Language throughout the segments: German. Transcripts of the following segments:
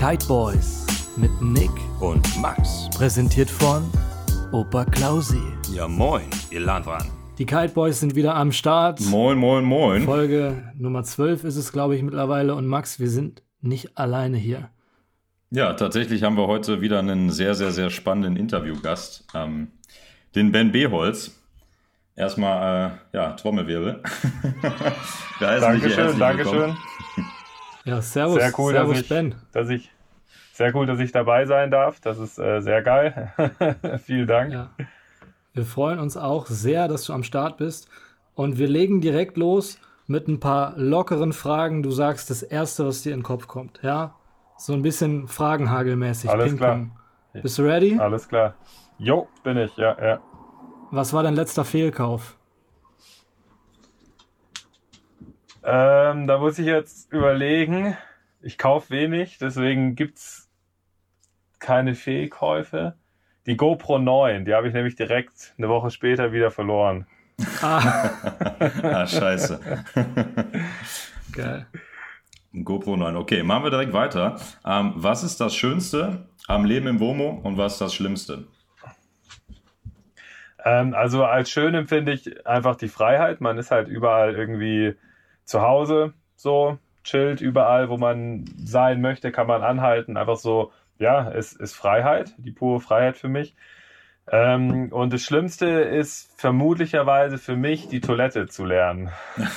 Kite Boys mit Nick und Max. Präsentiert von Opa Klausi. Ja, moin, ihr Landwan. Die Kite Boys sind wieder am Start. Moin, moin, moin. Folge Nummer 12 ist es, glaube ich, mittlerweile. Und Max, wir sind nicht alleine hier. Ja, tatsächlich haben wir heute wieder einen sehr, sehr, sehr spannenden Interviewgast. Ähm, den Ben Beholz. Erstmal, äh, ja, Trommelwirbel. Dankeschön, Dankeschön. Ja, servus. Sehr cool, servus, dass, ich, Ben. dass ich sehr cool, dass ich dabei sein darf. Das ist äh, sehr geil. Vielen Dank. Ja. Wir freuen uns auch sehr, dass du am Start bist. Und wir legen direkt los mit ein paar lockeren Fragen. Du sagst das Erste, was dir in den Kopf kommt. Ja, so ein bisschen Fragenhagelmäßig. Alles klar. Bist du ready? Alles klar. Jo, bin ich, ja, ja. Was war dein letzter Fehlkauf? Ähm, da muss ich jetzt überlegen. Ich kaufe wenig, deswegen gibt's keine Fehlkäufe. Die GoPro 9, die habe ich nämlich direkt eine Woche später wieder verloren. Ah, ah scheiße. Geil. GoPro 9. Okay, machen wir direkt weiter. Ähm, was ist das Schönste am Leben im WOMO und was ist das Schlimmste? Ähm, also als schön empfinde ich einfach die Freiheit. Man ist halt überall irgendwie zu Hause, so chillt überall, wo man sein möchte, kann man anhalten. Einfach so, ja, es ist Freiheit, die pure Freiheit für mich. Ähm, und das Schlimmste ist vermutlicherweise für mich, die Toilette zu lernen.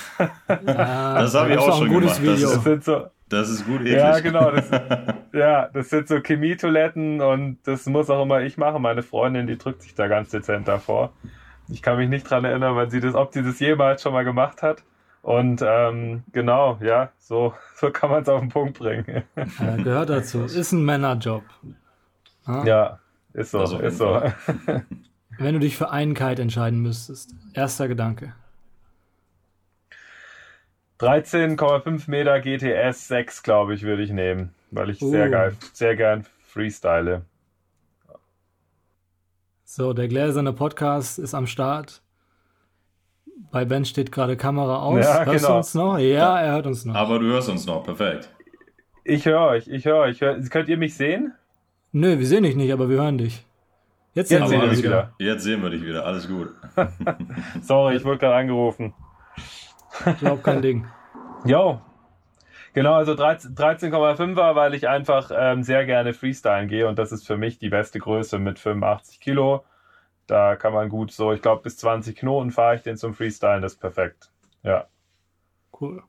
Ja, das habe ich auch schon gemacht. Video. Das, ist, so, das ist gut eklig. Ja, genau. Das, ja, das sind so Chemietoiletten und das muss auch immer ich machen. Meine Freundin, die drückt sich da ganz dezent davor. Ich kann mich nicht dran erinnern, weil sie das, ob sie das jemals schon mal gemacht hat. Und ähm, genau, ja, so, so kann man es auf den Punkt bringen. Ja, gehört dazu. Ist ein Männerjob. Ja, ja ist so, also ist so. Wenn du dich für einen Kite entscheiden müsstest, erster Gedanke. 13,5 Meter GTS 6, glaube ich, würde ich nehmen, weil ich uh. sehr geil, sehr gern freestyle. So, der gläserne Podcast ist am Start. Bei Ben steht gerade Kamera aus. Ja, Hörst genau. du uns noch? Ja, ja, er hört uns noch. Aber du hörst uns noch, perfekt. Ich höre euch, ich höre euch. Hör, könnt ihr mich sehen? Nö, wir sehen dich nicht, aber wir hören dich. Jetzt, Jetzt sehen wir dich wieder. Jetzt sehen wir dich wieder, alles gut. Sorry, ich wurde gerade angerufen. Ich glaube kein Ding. Jo. Genau, also 13,5er, weil ich einfach ähm, sehr gerne Freestyle gehe und das ist für mich die beste Größe mit 85 Kilo. Da kann man gut so, ich glaube, bis 20 Knoten fahre ich den zum Freestylen, das ist perfekt. Ja. Cool.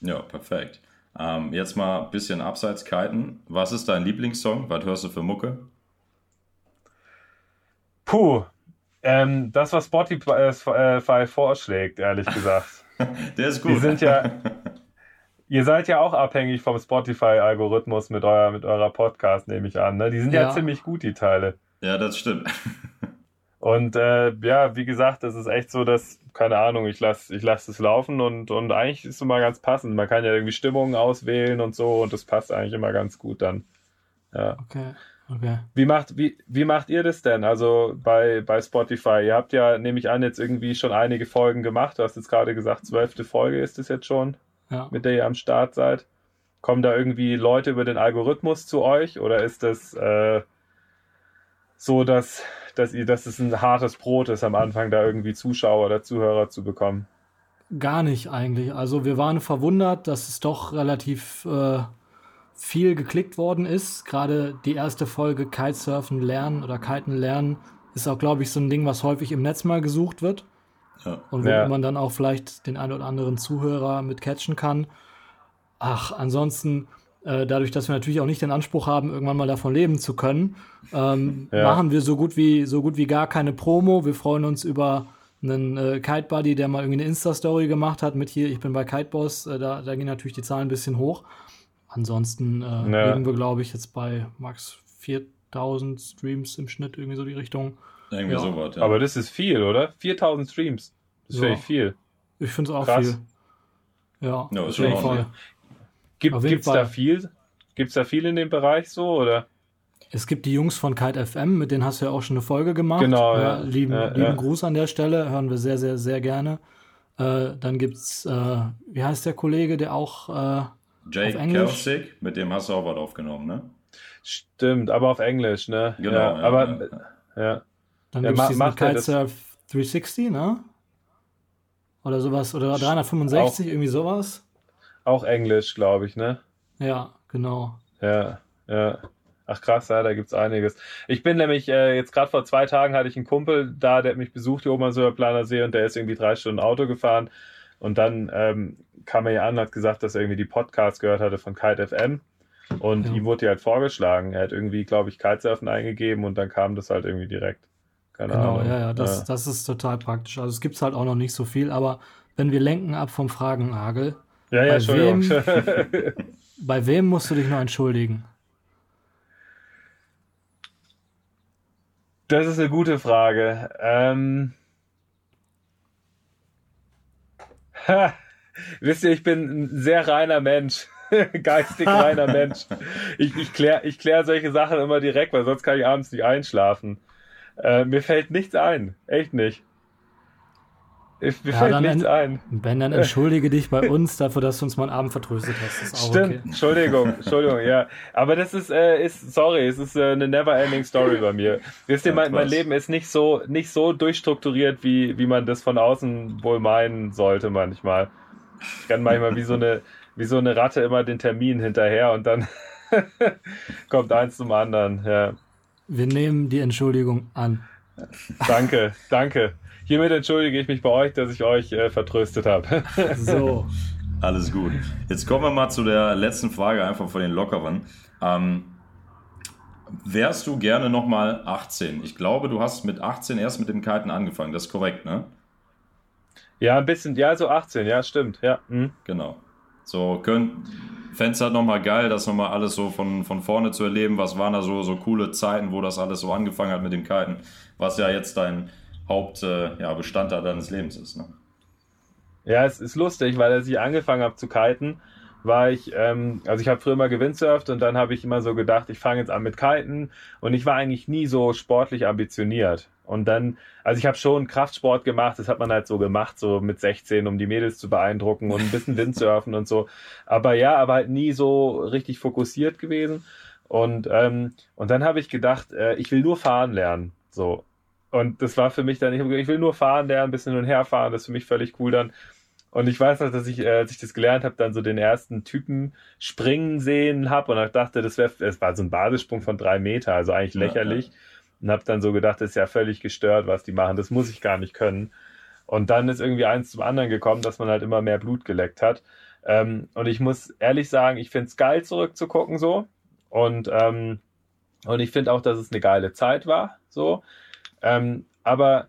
Ja, perfekt. Ähm, jetzt mal ein bisschen abseits kiten. Was ist dein Lieblingssong? Was hörst du für Mucke? Puh, ähm, das, was Spotify äh, vorschlägt, ehrlich gesagt. Der ist gut. Die sind ja, ihr seid ja auch abhängig vom Spotify-Algorithmus mit, euer, mit eurer Podcast, nehme ich an. Ne? Die sind ja. ja ziemlich gut, die Teile. Ja, das stimmt. Und äh, ja, wie gesagt, das ist echt so, dass, keine Ahnung, ich lasse ich lass es laufen und, und eigentlich ist es immer ganz passend. Man kann ja irgendwie Stimmungen auswählen und so und das passt eigentlich immer ganz gut dann. Ja. Okay. Okay. Wie macht, wie, wie macht ihr das denn? Also bei, bei Spotify? Ihr habt ja, nehme ich an, jetzt irgendwie schon einige Folgen gemacht. Du hast jetzt gerade gesagt, zwölfte Folge ist es jetzt schon, ja. mit der ihr am Start seid. Kommen da irgendwie Leute über den Algorithmus zu euch oder ist das äh, so, dass, dass, ihr, dass es ein hartes Brot ist, am Anfang da irgendwie Zuschauer oder Zuhörer zu bekommen? Gar nicht eigentlich. Also wir waren verwundert, dass es doch relativ äh, viel geklickt worden ist. Gerade die erste Folge Kitesurfen lernen oder Kiten lernen ist auch, glaube ich, so ein Ding, was häufig im Netz mal gesucht wird. Ja. Und wo Ja. man dann auch vielleicht den einen oder anderen Zuhörer mit catchen kann. Ach, ansonsten, äh, dadurch, dass wir natürlich auch nicht den Anspruch haben, irgendwann mal davon leben zu können, ähm, Ja. machen wir so gut wie so gut wie gar keine Promo. Wir freuen uns über einen äh, Kite Buddy, der mal irgendwie eine Insta-Story gemacht hat mit hier, ich bin bei Kiteboss, äh, da, da gehen natürlich die Zahlen ein bisschen hoch. Ansonsten äh, Ja. liegen wir, glaube ich, jetzt bei max 4000 Streams im Schnitt, irgendwie so die Richtung. Irgendwie Ja. sowas, ja. Aber das ist viel, oder? 4000 Streams. Das Ja. finde ich viel. Ich finde es auch Krass. viel. Ja, Ja, ist schon. Fall. Gibt Auf es da viel? Gibt's da viel in dem Bereich so, oder? Es gibt die Jungs von Kite FM, mit denen hast du ja auch schon eine Folge gemacht. Genau, Äh, ja. Lieben, Ja, lieben ja. Gruß an der Stelle, hören wir sehr, sehr, sehr gerne. Äh, dann gibt's, äh, wie heißt der Kollege, der auch äh, Jake Kelsick, mit dem hast du auch was aufgenommen, ne? Stimmt, aber auf Englisch, ne? Genau. Ja, ja, aber, ja. ja. Dann Ja, gibt es diesen Kitesurf 360, ne? Oder sowas, oder 365, irgendwie sowas. Auch Englisch, glaube ich, ne? Ja, genau. Ja, ja. Ach krass, ja, da gibt's einiges. Ich bin nämlich, äh, jetzt gerade vor zwei Tagen hatte ich einen Kumpel da, der hat mich besucht hier oben am Silberplaner See und der ist irgendwie drei Stunden Auto gefahren. Und dann ähm, kam er hier an und hat gesagt, dass er irgendwie die Podcasts gehört hatte von Kite FM. Und Ja. ihm wurde die halt vorgeschlagen. Er hat irgendwie, glaube ich, Kitesurfen eingegeben und dann kam das halt irgendwie direkt. Keine Genau, Ahnung. ja, ja, das, das ist total praktisch. Also es gibt halt auch noch nicht so viel, aber wenn wir lenken ab vom Fragenhagel, ja, ja, bei Entschuldigung. bei wem musst du dich noch entschuldigen? Das ist eine gute Frage. Ähm, ha, wisst ihr, ich bin ein sehr reiner Mensch. Geistig reiner Mensch. Ich, ich kläre ich klär solche Sachen immer direkt, weil sonst kann ich abends nicht einschlafen. Äh, mir fällt nichts ein. Echt nicht. Ich, mir Ja, fällt dann nichts ein. Ben, dann entschuldige dich bei uns dafür, dass du uns mal einen Abend vertröstet hast. Stimmt, okay. Entschuldigung, Entschuldigung, ja. Aber das ist, äh, ist sorry, es ist äh, eine never-ending Story bei mir. Wisst ihr, Ja, mein, mein. Leben ist nicht so, nicht so durchstrukturiert, wie, wie man das von außen wohl meinen sollte manchmal. Ich kann manchmal wie so eine, wie so eine Ratte immer den Termin hinterher und dann kommt eins zum anderen. Ja. Wir nehmen die Entschuldigung an. Danke, danke. Hiermit entschuldige ich mich bei euch, dass ich euch äh, vertröstet habe. So, Alles gut. Jetzt kommen wir mal zu der letzten Frage, einfach von den Lockeren. Ähm, wärst du gerne nochmal 18? Ich glaube, du hast mit 18 erst mit dem Kiten angefangen. Das ist korrekt, ne? ja, ein bisschen, ja, so 18, ja, stimmt, ja. Hm. Genau. So, können, fändest halt nochmal geil, das nochmal alles so von, von vorne zu erleben. Was waren da so, so coole Zeiten, wo das alles so angefangen hat mit dem Kiten? Was ja jetzt dein Hauptbestandteil äh, ja, deines Lebens ist, ne? Ja, es ist lustig, weil als ich angefangen habe zu kiten, war ich, ähm, also ich habe früher mal gewindsurft und dann habe ich immer so gedacht, ich fange jetzt an mit Kiten und ich war eigentlich nie so sportlich ambitioniert. Und dann, also ich habe schon Kraftsport gemacht, das hat man halt so gemacht, so mit 16, um die Mädels zu beeindrucken und ein bisschen Windsurfen und so. Aber ja, aber halt nie so richtig fokussiert gewesen. Und, ähm, und dann habe ich gedacht, äh, ich will nur fahren lernen. So. Und das war für mich dann, ich, ich will nur fahren lernen, ein bisschen hin und her fahren, das ist für mich völlig cool dann. Und ich weiß noch, dass ich, äh, als ich das gelernt habe, dann so den ersten Typen springen sehen habe und ich dachte, das wäre, es war so ein Basissprung von drei Meter, also eigentlich Ja, lächerlich. Und habe dann so gedacht, das ist ja völlig gestört, was die machen, das muss ich gar nicht können. Und dann ist irgendwie eins zum anderen gekommen, dass man halt immer mehr Blut geleckt hat. Ähm, und ich muss ehrlich sagen, ich finde es geil, zurückzugucken so. Und, ähm, und ich finde auch, dass es eine geile Zeit war, so. Ähm, aber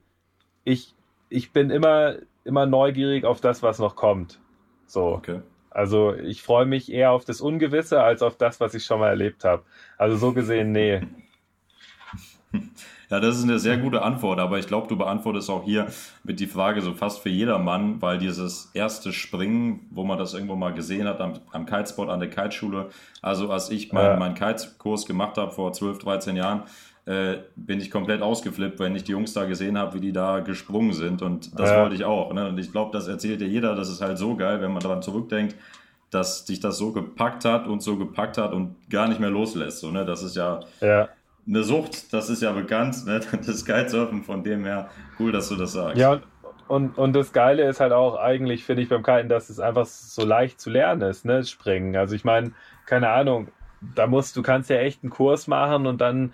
ich, ich bin immer, immer neugierig auf das, was noch kommt. So. Okay. Also ich freue mich eher auf das Ungewisse als auf das, was ich schon mal erlebt habe. Also so gesehen, nee. Ja, das ist eine sehr gute Antwort, aber ich glaube, du beantwortest auch hier mit die Frage so fast für jedermann, weil dieses erste Springen, wo man das irgendwo mal gesehen hat am, am Kitespot an der Kiteschule, also als ich meinen Ja. mein Kiteskurs gemacht habe vor 12, 13 Jahren, äh, bin ich komplett ausgeflippt, wenn ich die Jungs da gesehen habe, wie die da gesprungen sind und das Ja. wollte ich auch. Ne? Und ich glaube, das erzählt dir jeder, das ist halt so geil, wenn man daran zurückdenkt, dass dich das so gepackt hat und so gepackt hat und gar nicht mehr loslässt. So, ne? Das ist ja Ja. eine Sucht, das ist ja bekannt, ne? das Kitesurfen, von dem her, cool, dass du das sagst. Ja, und, und, und das Geile ist halt auch eigentlich, finde ich, beim Kiten, dass es einfach so leicht zu lernen ist, ne, Springen. Also ich meine, keine Ahnung, da musst, du kannst ja echt einen Kurs machen und dann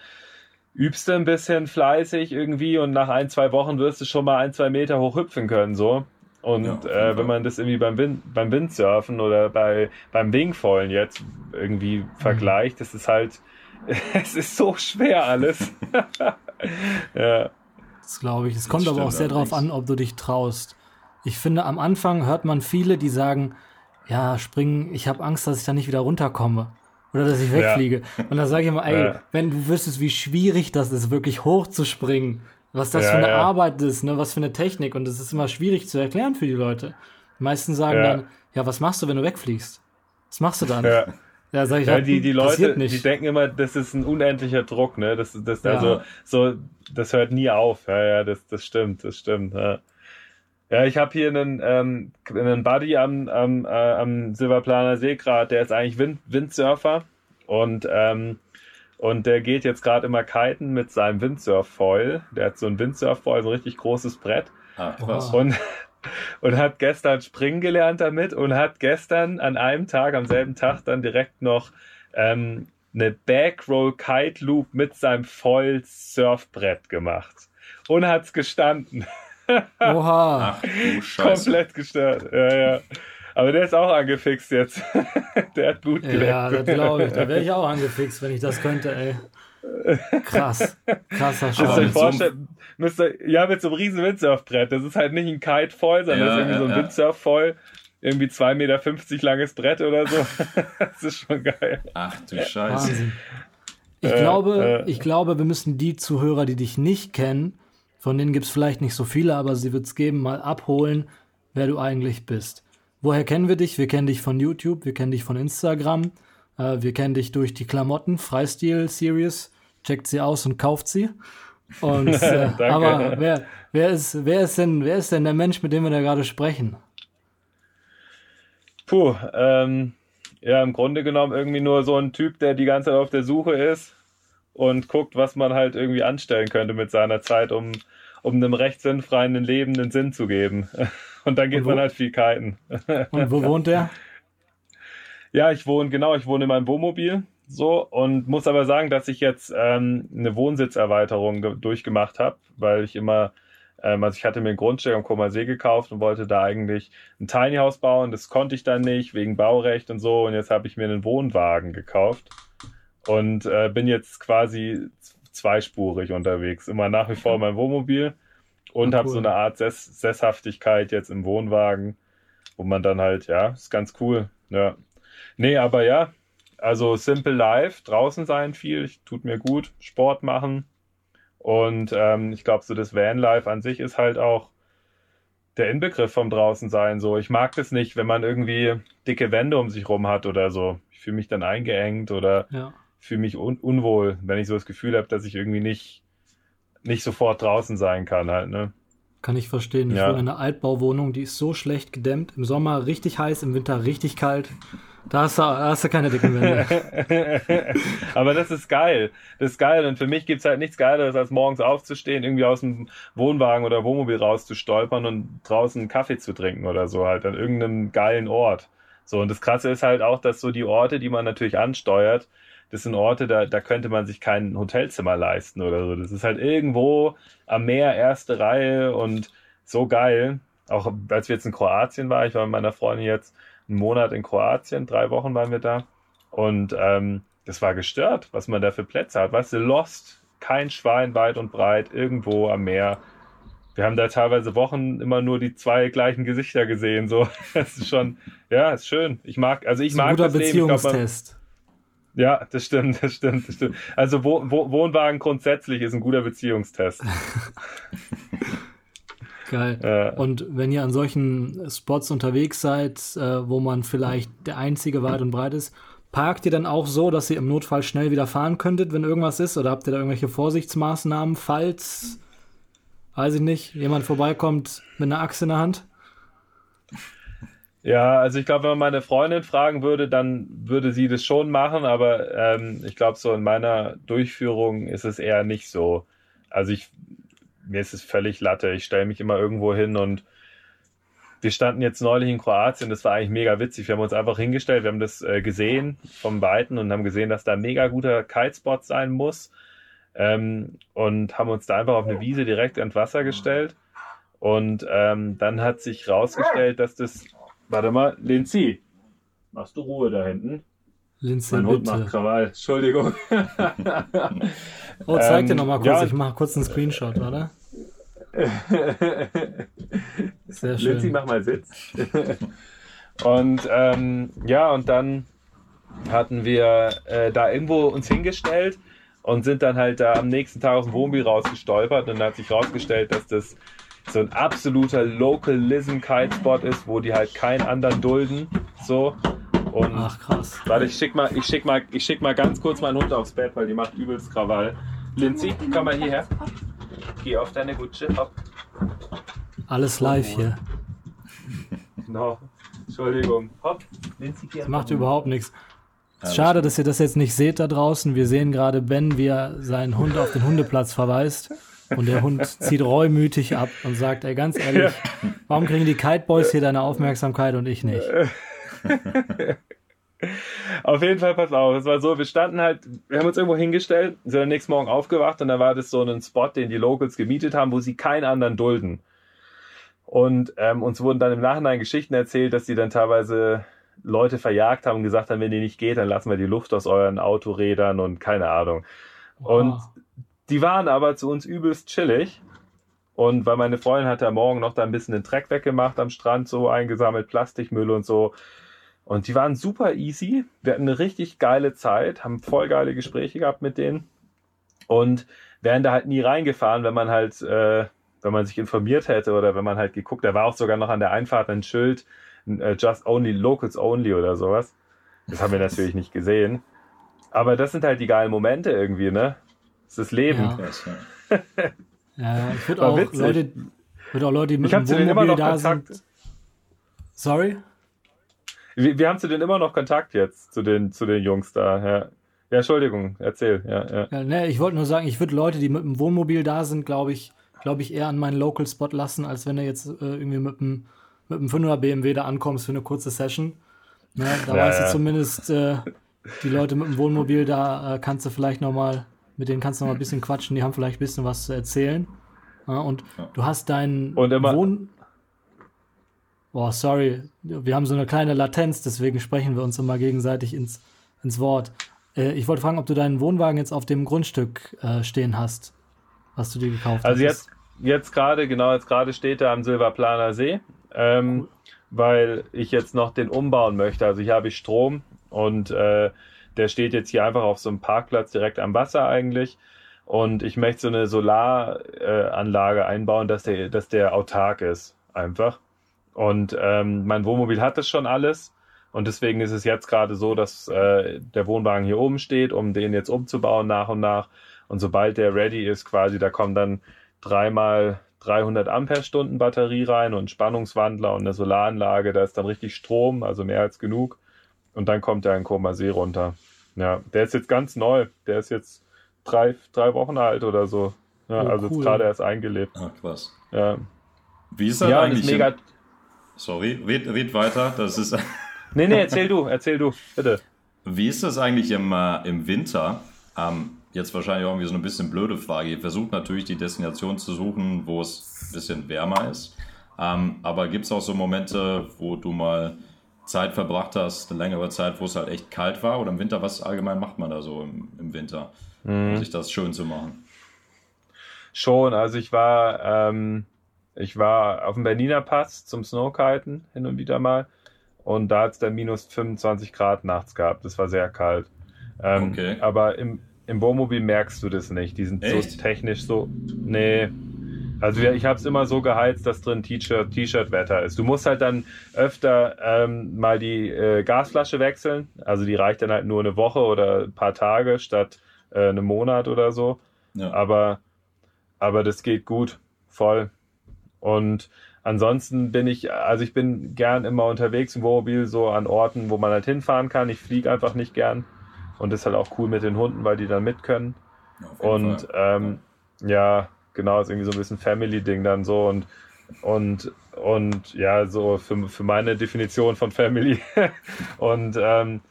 übst du ein bisschen fleißig irgendwie und nach ein, zwei Wochen wirst du schon mal ein, zwei Meter hoch hüpfen können, so. Und Ja, äh, wenn man das irgendwie beim, Wind, beim Windsurfen oder bei, beim Wingfallen jetzt irgendwie vergleicht, das ist halt, es ist so schwer alles. ja. das glaube ich. Es kommt aber auch sehr darauf an, ob du dich traust. Ich finde, am Anfang hört man viele, die sagen, ja, springen, ich habe Angst, dass ich da nicht wieder runterkomme. Oder dass ich wegfliege. Und dann sage ich immer, ey, Ja. wenn du wüsstest, wie schwierig das ist, wirklich hochzuspringen, was das Ja, für eine ja. Arbeit ist, ne, was für eine Technik. Und das ist immer schwierig zu erklären für die Leute. Die meisten sagen Ja. dann, ja, was machst du, wenn du wegfliegst? Was machst du dann? Ja. Ja, sag ich, Ja, die, die passiert Leute, nicht. die denken immer, das ist ein unendlicher Druck, ne? Das, das, Ja. also, so, das hört nie auf. Ja, ja, das, das stimmt, das stimmt. Ja. Ja, ich habe hier einen, ähm, einen Buddy am, am, äh, am Silberplaner See gerade, der ist eigentlich Wind, Windsurfer und, ähm, und der geht jetzt gerade immer kiten mit seinem Windsurf-Foil. Der hat so ein Windsurf-Foil, so ein richtig großes Brett. Ah, krass. Und, und hat gestern springen gelernt damit und hat gestern an einem Tag, am selben Tag, dann direkt noch ähm, eine Backroll Kite Loop mit seinem Foil Surfbrett gemacht. Und hat's gestanden. Oha. Ach du Scheiße. Komplett gestört. Ja, ja. Aber der ist auch angefixt jetzt. der hat gut gelernt. Ja, das glaube ich. Da wäre ich auch angefixt, wenn ich das könnte, ey. Krass. Krasser Scheiß. müsst ihr, ja, mit so einem riesen Windsurfbrett. Das ist halt nicht ein Kite-Foil, sondern Ja, das ist irgendwie ja, so ein ja. Windsurf-Foil. Irgendwie 2,50 Meter langes Brett oder so. das ist schon geil. Ach du Scheiße. Wahnsinn. Ich Äh, glaube, äh. ich glaube, wir müssen die Zuhörer, die dich nicht kennen, von denen gibt es vielleicht nicht so viele, aber sie wird es geben, mal abholen, wer du eigentlich bist. Woher kennen wir dich? Wir kennen dich von YouTube, wir kennen dich von Instagram, äh, wir kennen dich durch die Klamotten, Freistil Series. Checkt sie aus und kauft sie. Und, äh, Danke. aber wer, wer, ist, wer, ist denn, wer ist denn der Mensch, mit dem wir da gerade sprechen? Puh, ähm, ja, im Grunde genommen irgendwie nur so ein Typ, der die ganze Zeit auf der Suche ist und guckt, was man halt irgendwie anstellen könnte mit seiner Zeit, um, um einem recht sinnfreien Leben einen Sinn zu geben. Und dann geht Und wo- man halt viel kiten. Und wo wohnt der? Ja, ich wohne, genau, ich wohne in meinem Wohnmobil so und muss aber sagen, dass ich jetzt ähm, eine Wohnsitzerweiterung ge- durchgemacht habe, weil ich immer, ähm, also ich hatte mir ein Grundstück am Comer See gekauft und wollte da eigentlich ein Tiny House bauen. Das konnte ich dann nicht wegen Baurecht und so und jetzt habe ich mir einen Wohnwagen gekauft und äh, bin jetzt quasi zweispurig unterwegs. Immer nach wie vor in meinem Wohnmobil und Ah, habe cool. so eine Art Sess Sesshaftigkeit jetzt im Wohnwagen, wo man dann halt, ja, ist ganz cool. Ja. Nee, aber ja, also Simple Life, draußen sein viel, tut mir gut, Sport machen. Und ähm, ich glaube, so das Vanlife an sich ist halt auch der Inbegriff vom draußen sein. So, ich mag das nicht, wenn man irgendwie dicke Wände um sich rum hat oder so. Ich fühle mich dann eingeengt oder Ja. Fühle mich un unwohl, wenn ich so das Gefühl habe, dass ich irgendwie nicht, nicht sofort draußen sein kann halt, ne? Kann ich verstehen. Ich Ja. wohne in einer Altbauwohnung, die ist so schlecht gedämmt. Im Sommer richtig heiß, im Winter richtig kalt. Da hast du, da hast du keine dicken Wände. Aber das ist geil. Das ist geil. Und für mich gibt's halt nichts Geileres, als morgens aufzustehen, irgendwie aus dem Wohnwagen oder Wohnmobil rauszustolpern und draußen einen Kaffee zu trinken oder so, halt an irgendeinem geilen Ort. So, und das Krasse ist halt auch, dass so die Orte, die man natürlich ansteuert, das sind Orte, da, da könnte man sich kein Hotelzimmer leisten oder so. Das ist halt irgendwo am Meer, erste Reihe und so geil. Auch als wir jetzt in Kroatien waren, ich war mit meiner Freundin jetzt einen Monat in Kroatien, drei Wochen waren wir da. Und ähm, das war gestört, was man da für Plätze hat. Weißt du, Lost, kein Schwein weit und breit, irgendwo am Meer. Wir haben da teilweise Wochen immer nur die zwei gleichen Gesichter gesehen. So, das ist schon, ja, ist schön. Ich mag, also ich Das ist ein mag guter das Leben. Ich glaub, man. Ja, das stimmt, das stimmt, das stimmt. Also Wo Wo Wohnwagen grundsätzlich ist ein guter Beziehungstest. Geil. Äh, Und wenn ihr an solchen Spots unterwegs seid, äh, wo man vielleicht der einzige weit und breit ist, parkt ihr dann auch so, dass ihr im Notfall schnell wieder fahren könntet, wenn irgendwas ist? Oder habt ihr da irgendwelche Vorsichtsmaßnahmen, falls, weiß ich nicht, jemand vorbeikommt mit einer Axt in der Hand? Ja, also ich glaube, wenn man meine Freundin fragen würde, dann würde sie das schon machen, aber ähm, ich glaube, so in meiner Durchführung ist es eher nicht so. Also ich, mir ist es völlig Latte. Ich stelle mich immer irgendwo hin und wir standen jetzt neulich in Kroatien, das war eigentlich mega witzig. Wir haben uns einfach hingestellt, wir haben das äh, gesehen vom Weiten und haben gesehen, dass da ein mega guter Kitespot sein muss. Ähm, und haben uns da einfach auf eine Wiese direkt ins Wasser gestellt. Und ähm, dann hat sich rausgestellt, dass das. Warte mal, Linzi, machst du Ruhe da hinten? Lindsay, Mein Hund macht. Krawall. Entschuldigung. Oh, zeig dir Ähm, noch mal kurz. ja. Ich mache kurz einen Screenshot, oder? Sehr Linzi, schön. mach mal Sitz. und ähm, ja, und dann hatten wir äh, da irgendwo uns hingestellt und sind dann halt da am nächsten Tag aus dem Wohnmobil rausgestolpert und dann hat sich rausgestellt, dass das so ein absoluter Localism Kite Spot ist, wo die halt keinen anderen dulden. So. Und Ach, krass. Warte, ich schick mal, ich schick mal, ich schick mal ganz kurz meinen Hund aufs Bett, weil die macht übelst Krawall. Lindsay, komm mal hierher. Geh auf deine Gutsche, hopp. Alles live hier. Genau. Entschuldigung. Hopp. Das macht überhaupt nichts. Schade, dass ihr das jetzt nicht seht da draußen. Wir sehen gerade Ben, wie er seinen Hund auf den Hundeplatz verweist. Und der Hund zieht reumütig ab und sagt, ey, ganz ehrlich, warum kriegen die Kite Boys hier deine Aufmerksamkeit und ich nicht? Auf jeden Fall, pass auf, es war so, wir standen halt, wir haben uns irgendwo hingestellt, sind am nächsten Morgen aufgewacht und da war das so ein Spot, den die Locals gemietet haben, wo sie keinen anderen dulden. Und ähm, uns wurden dann im Nachhinein Geschichten erzählt, dass sie dann teilweise Leute verjagt haben und gesagt haben, wenn ihr nicht geht, dann lassen wir die Luft aus euren Autorädern und keine Ahnung. Wow. Die waren aber zu uns übelst chillig. Und weil meine Freundin hat ja morgen noch da ein bisschen den Dreck weggemacht am Strand, so eingesammelt, Plastikmüll und so. Und die waren super easy. Wir hatten eine richtig geile Zeit, haben voll geile Gespräche gehabt mit denen. Und wären da halt nie reingefahren, wenn man halt, äh, wenn man sich informiert hätte oder wenn man halt geguckt, da war auch sogar noch an der Einfahrt ein Schild, äh, just only, locals only oder sowas. Das haben wir natürlich nicht gesehen. Aber das sind halt die geilen Momente irgendwie, ne? Das ist das Leben. Ja, ja ich würde auch, Leute, würd auch Leute, die mit ich dem Wohnmobil da Kontakt. sind. Sorry? Wir, wir haben zu denen immer noch Kontakt jetzt, zu den, zu den Jungs da, ja. Ja, Entschuldigung, erzähl, ja, ja. ja ne, ich wollte nur sagen, ich würde Leute, die mit dem Wohnmobil da sind, glaube ich, glaube ich, eher an meinen Local Spot lassen, als wenn du jetzt äh, irgendwie mit dem, mit dem 500 BMW da ankommst für eine kurze Session. Ne, da ja, weißt ja. du zumindest, äh, die Leute mit dem Wohnmobil, da äh, kannst du vielleicht nochmal, mit denen kannst du noch mal ein bisschen quatschen, die haben vielleicht ein bisschen was zu erzählen. Ja, und ja. du hast deinen Wohn Boah, sorry, wir haben so eine kleine Latenz, deswegen sprechen wir uns immer gegenseitig ins, ins Wort. Äh, ich wollte fragen, ob du deinen Wohnwagen jetzt auf dem Grundstück äh, stehen hast, was du dir gekauft also hast. Also jetzt, jetzt gerade, genau, jetzt gerade steht er am Silberplaner See, ähm, cool. weil ich jetzt noch den umbauen möchte. Also hier habe ich Strom und äh, der steht jetzt hier einfach auf so einem Parkplatz direkt am Wasser eigentlich. Und ich möchte so eine Solaranlage äh, einbauen, dass der, dass der autark ist, einfach. Und ähm, mein Wohnmobil hat das schon alles. Und deswegen ist es jetzt gerade so, dass äh, der Wohnwagen hier oben steht, um den jetzt umzubauen nach und nach. Und sobald der ready ist, quasi, da kommen dann dreimal 300 Ampere-Stunden Batterie rein und Spannungswandler und eine Solaranlage. Da ist dann richtig Strom, also mehr als genug. Und dann kommt der in Koma See runter. Ja, der ist jetzt ganz neu. Der ist jetzt drei, drei Wochen alt oder so. Ja, oh, also cool. jetzt gerade erst eingelebt. Ach, was. Ja. Wie ist das ja, eigentlich? Ist mega, Sorry, red, red weiter. Das ist. nee, nee, erzähl du, erzähl du, bitte. Wie ist das eigentlich im, äh, im Winter? Ähm, jetzt wahrscheinlich auch irgendwie so eine bisschen blöde Frage. Ihr versucht natürlich die Destination zu suchen, wo es ein bisschen wärmer ist. Ähm, aber gibt es auch so Momente, wo du mal Zeit verbracht hast, eine längere Zeit, wo es halt echt kalt war? Oder im Winter, was allgemein macht man da so im, im Winter, mhm. um sich das schön zu machen? Schon, also ich war. Ähm ich war auf dem Berliner Pass zum Snowkiten hin und wieder mal. Und da hat es dann minus 25 Grad nachts gehabt. Das war sehr kalt. Ähm, okay. Aber im, im Wohnmobil merkst du das nicht. Die sind Echt? so technisch so. Nee. Also ich habe es immer so geheizt, dass drin T-Shirt-Wetter ist. Du musst halt dann öfter ähm, mal die äh, Gasflasche wechseln. Also die reicht dann halt nur eine Woche oder ein paar Tage statt äh, einem Monat oder so. Ja. Aber, aber das geht gut. Voll. Und ansonsten bin ich, also ich bin gern immer unterwegs im Wohnmobil, so an Orten, wo man halt hinfahren kann. Ich fliege einfach nicht gern. Und das ist halt auch cool mit den Hunden, weil die dann mit können. Und ähm, ja, genau, ist irgendwie so ein bisschen Family-Ding dann so und und und ja, so für, für meine Definition von Family. und ähm,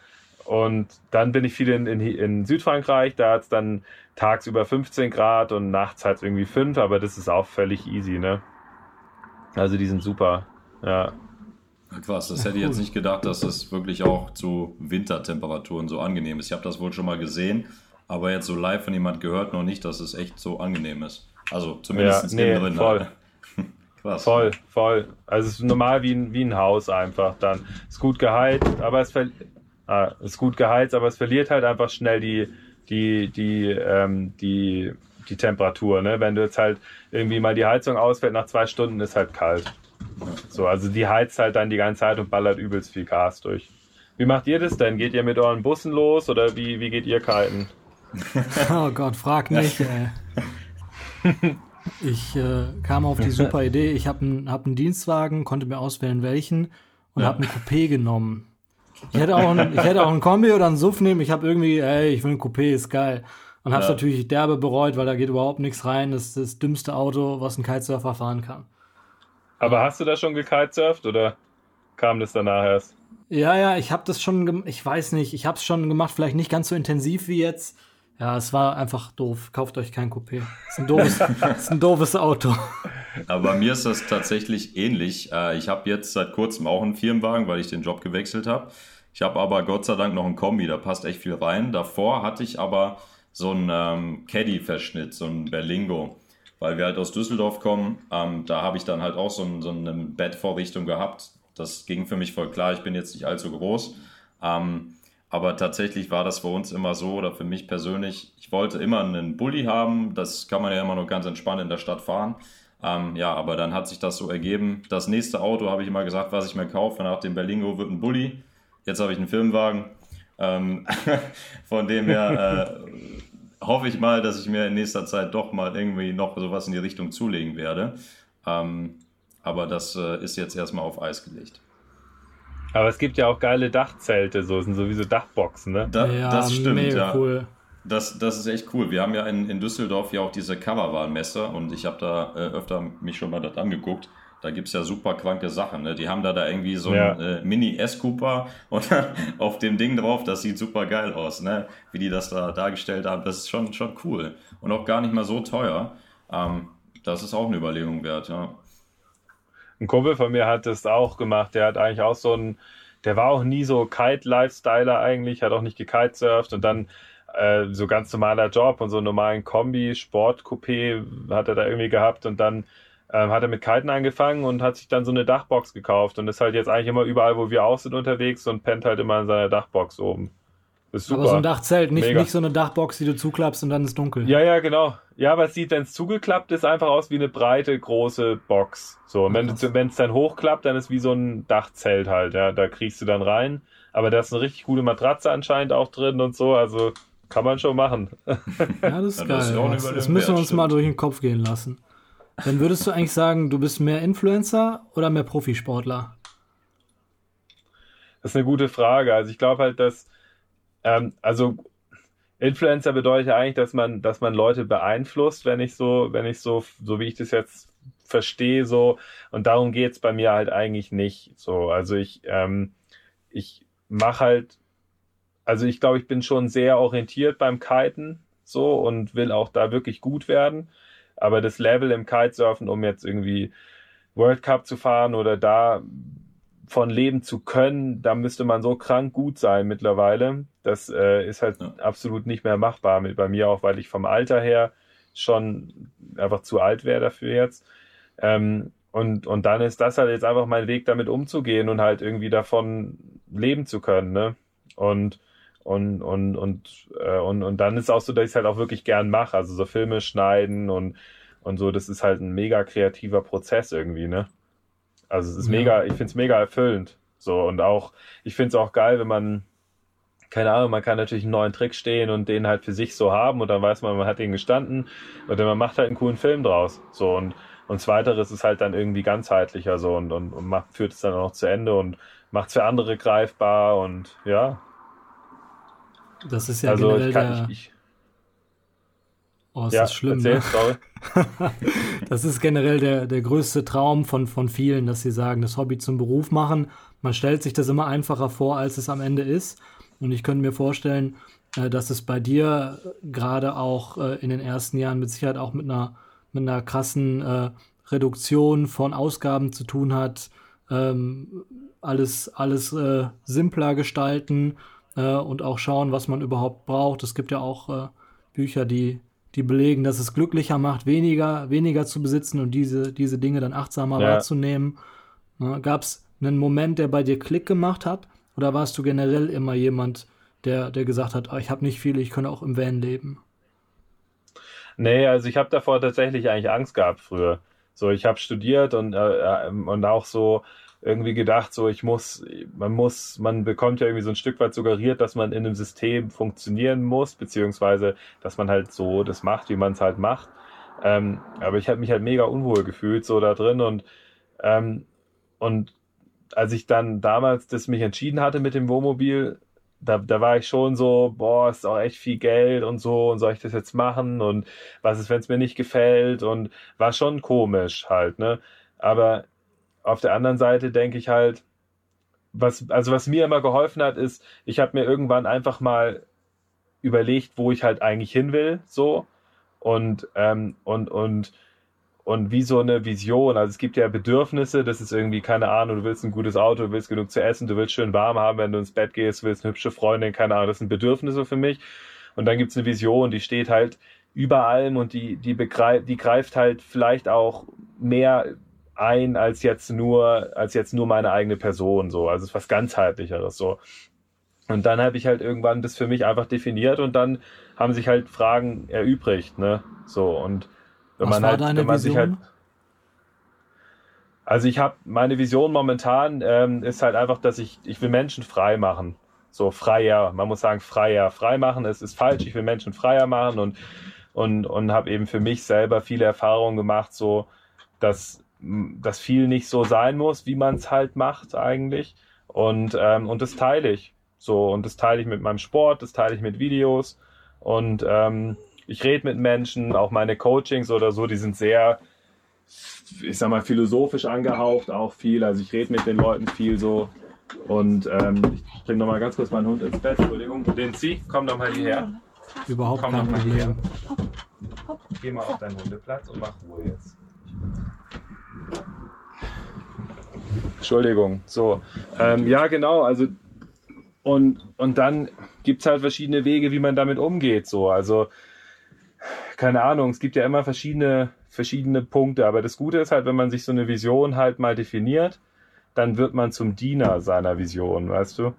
und dann bin ich viel in, in, in Südfrankreich, da hat es dann tagsüber 15 Grad und nachts halt irgendwie 5, aber das ist auch völlig easy, ne? Also die sind super. Ja. Krass, das hätte ich jetzt nicht gedacht, dass das wirklich auch zu Wintertemperaturen so angenehm ist. Ich habe das wohl schon mal gesehen, aber jetzt so live von jemand gehört noch nicht, dass es echt so angenehm ist. Also zumindest ja, nee, drin. Voll. Krass. Voll, voll. Also es ist normal wie ein, wie ein Haus einfach dann. Ist gut geheizt, aber es ah, ist gut geheizt, aber es verliert halt einfach schnell die, die, die, ähm, die die Temperatur. Ne? Wenn du jetzt halt irgendwie mal die Heizung ausfällt, nach zwei Stunden ist halt kalt. So, also die heizt halt dann die ganze Zeit und ballert übelst viel Gas durch. Wie macht ihr das denn? Geht ihr mit euren Bussen los oder wie, wie geht ihr kiten? oh Gott, frag nicht, ey. Ich äh, kam auf die super Idee. Ich habe einen hab Dienstwagen, konnte mir auswählen, welchen und ja. habe ein Coupé genommen. Ich hätte, auch ein, ich hätte auch ein Kombi oder ein Suff nehmen. Ich habe irgendwie, ey, ich will ein Coupé, ist geil. Und habe es ja. natürlich derbe bereut, weil da geht überhaupt nichts rein. Das ist das dümmste Auto, was ein Kitesurfer fahren kann. Aber hast du da schon gekitesurft oder kam das danach erst? Ja, ja, ich habe das schon, ich weiß nicht, ich habe es schon gemacht, vielleicht nicht ganz so intensiv wie jetzt. Ja, es war einfach doof. Kauft euch kein Coupé. ist ein doofes, ist ein doofes Auto. Aber mir ist das tatsächlich ähnlich. Äh, ich habe jetzt seit kurzem auch einen Firmenwagen, weil ich den Job gewechselt habe. Ich habe aber Gott sei Dank noch einen Kombi, da passt echt viel rein. Davor hatte ich aber so einen ähm, Caddy-Verschnitt, so einen Berlingo weil wir halt aus Düsseldorf kommen. Ähm, da habe ich dann halt auch so, ein, so eine Bettvorrichtung gehabt. Das ging für mich voll klar. Ich bin jetzt nicht allzu groß. Ähm, aber tatsächlich war das für uns immer so oder für mich persönlich, ich wollte immer einen Bulli haben. Das kann man ja immer nur ganz entspannt in der Stadt fahren. Ähm, ja, aber dann hat sich das so ergeben. Das nächste Auto habe ich immer gesagt, was ich mir kaufe. Nach dem Berlingo wird ein Bulli. Jetzt habe ich einen Filmwagen. Ähm, von dem her äh, hoffe ich mal, dass ich mir in nächster Zeit doch mal irgendwie noch sowas in die Richtung zulegen werde. Ähm, aber das äh, ist jetzt erstmal auf Eis gelegt. Aber es gibt ja auch geile Dachzelte, so sind sowieso Dachboxen, ne? Da, ja, das stimmt, ja. Cool. Das, das ist echt cool. Wir haben ja in, in Düsseldorf ja auch diese Coverwahlmesse und ich habe da äh, öfter mich schon mal das angeguckt. Da gibt es ja super kranke Sachen. Ne? Die haben da, da irgendwie so ja. einen äh, Mini-S-Cooper und auf dem Ding drauf, das sieht super geil aus, ne? wie die das da dargestellt haben. Das ist schon, schon cool und auch gar nicht mal so teuer. Ähm, das ist auch eine Überlegung wert, ja. Ein Kumpel von mir hat das auch gemacht. Der hat eigentlich auch so ein, der war auch nie so Kite-Lifestyler eigentlich, hat auch nicht gekitesurft und dann äh, so ganz normaler Job und so einen normalen Kombi, Sport-Coupé hat er da irgendwie gehabt und dann ähm, hat er mit Kiten angefangen und hat sich dann so eine Dachbox gekauft und ist halt jetzt eigentlich immer überall, wo wir auch sind unterwegs und pennt halt immer in seiner Dachbox oben. Ist super. Aber so ein Dachzelt, nicht, nicht so eine Dachbox, die du zuklappst und dann ist dunkel. Ja, ja, genau. Ja, aber es sieht, wenn es zugeklappt ist, einfach aus wie eine breite, große Box. So, wenn es dann hochklappt, dann ist wie so ein Dachzelt halt, ja. Da kriegst du dann rein. Aber da ist eine richtig gute Matratze anscheinend auch drin und so, also kann man schon machen. Ja, das ist ja, geil. Das, das müssen wir uns mal durch den Kopf gehen lassen. Dann würdest du eigentlich sagen, du bist mehr Influencer oder mehr Profisportler? Das ist eine gute Frage. Also ich glaube halt, dass ähm, also Influencer bedeutet eigentlich, dass man, dass man Leute beeinflusst, wenn ich so, wenn ich so, so wie ich das jetzt verstehe, so und darum geht's bei mir halt eigentlich nicht. So, also ich, ähm, ich mache halt, also ich glaube, ich bin schon sehr orientiert beim Kiten so und will auch da wirklich gut werden. Aber das Level im Kitesurfen, um jetzt irgendwie World Cup zu fahren oder da von leben zu können, da müsste man so krank gut sein mittlerweile. Das äh, ist halt ja. absolut nicht mehr machbar mit bei mir auch, weil ich vom Alter her schon einfach zu alt wäre dafür jetzt. Ähm, und, und dann ist das halt jetzt einfach mein Weg, damit umzugehen und halt irgendwie davon leben zu können. Ne? Und und, und, und, äh, und, und dann ist auch so, dass ich es halt auch wirklich gern mache. Also so Filme schneiden und, und so, das ist halt ein mega kreativer Prozess irgendwie, ne? Also es ist ja. mega, ich finde es mega erfüllend. So, und auch, ich finde es auch geil, wenn man, keine Ahnung, man kann natürlich einen neuen Trick stehen und den halt für sich so haben und dann weiß man, man hat den gestanden und man macht halt einen coolen Film draus. So, und, und zweiteres ist halt dann irgendwie ganzheitlicher so und, und, und macht, führt es dann auch zu Ende und macht es für andere greifbar und ja, das ist ja also generell kann, der... Ich, oh, ist ja, das schlimm. Erzähl, ne? das ist generell der, der größte Traum von, von vielen, dass sie sagen, das Hobby zum Beruf machen. Man stellt sich das immer einfacher vor, als es am Ende ist. Und ich könnte mir vorstellen, äh, dass es bei dir gerade auch äh, in den ersten Jahren mit Sicherheit auch mit einer, mit einer krassen äh, Reduktion von Ausgaben zu tun hat. Ähm, alles alles äh, simpler gestalten äh, und auch schauen, was man überhaupt braucht. Es gibt ja auch äh, Bücher, die, die belegen, dass es glücklicher macht, weniger, weniger zu besitzen und diese, diese Dinge dann achtsamer ja. wahrzunehmen. Ne? Gab es einen Moment, der bei dir Klick gemacht hat? Oder warst du generell immer jemand, der, der gesagt hat, oh, ich habe nicht viel, ich kann auch im Van leben? Nee, also ich habe davor tatsächlich eigentlich Angst gehabt früher. So, ich habe studiert und, äh, äh und auch so irgendwie gedacht, so ich muss, man muss, man bekommt ja irgendwie so ein Stück weit suggeriert, dass man in einem System funktionieren muss, beziehungsweise dass man halt so das macht, wie man es halt macht. Ähm, aber ich habe mich halt mega unwohl gefühlt so da drin und ähm, und als ich dann damals das mich entschieden hatte mit dem Wohnmobil, da, da war ich schon so, boah, ist auch echt viel Geld und so, und soll ich das jetzt machen? Und was ist, wenn es mir nicht gefällt? Und war schon komisch halt, ne? Aber auf der anderen Seite denke ich halt, was, also was mir immer geholfen hat, ist, ich habe mir irgendwann einfach mal überlegt, wo ich halt eigentlich hin will, so. Und, ähm, und, und und wie so eine Vision. Also es gibt ja Bedürfnisse, das ist irgendwie, keine Ahnung, du willst ein gutes Auto, du willst genug zu essen, du willst schön warm haben, wenn du ins Bett gehst, du willst eine hübsche Freundin, keine Ahnung, das sind Bedürfnisse für mich. Und dann gibt's eine Vision, die steht halt über allem und die, die, begreift, die greift halt vielleicht auch mehr ein als jetzt nur, als jetzt nur meine eigene Person, so. Also es ist was ganzheitlicheres, so. Und dann habe ich halt irgendwann das für mich einfach definiert und dann haben sich halt Fragen erübrigt, ne, so. Und wenn Was man war halt, deine wenn man Vision? sich halt, also ich habe meine Vision momentan ähm, ist halt einfach, dass ich ich will Menschen frei machen, so freier. Man muss sagen freier. Frei machen ist ist falsch. Ich will Menschen freier machen und und und habe eben für mich selber viele Erfahrungen gemacht, so dass dass viel nicht so sein muss, wie man es halt macht eigentlich. Und ähm, und das teile ich so und das teile ich mit meinem Sport, das teile ich mit Videos und ähm, ich rede mit Menschen, auch meine Coachings oder so, die sind sehr, ich sag mal, philosophisch angehaucht, auch viel. Also ich rede mit den Leuten viel so. Und ähm, ich bringe nochmal ganz kurz meinen Hund ins Bett. Entschuldigung. Den zieh, komm doch mal hierher. Überhaupt Komm kein doch mal hierher. Problem. Geh mal auf deinen Hundeplatz und mach Ruhe jetzt. Entschuldigung. So. Ähm, ja, genau. Also und, und dann gibt's halt verschiedene Wege, wie man damit umgeht. So. Also keine Ahnung, es gibt ja immer verschiedene, verschiedene Punkte, aber das Gute ist halt, wenn man sich so eine Vision halt mal definiert, dann wird man zum Diener seiner Vision, weißt du?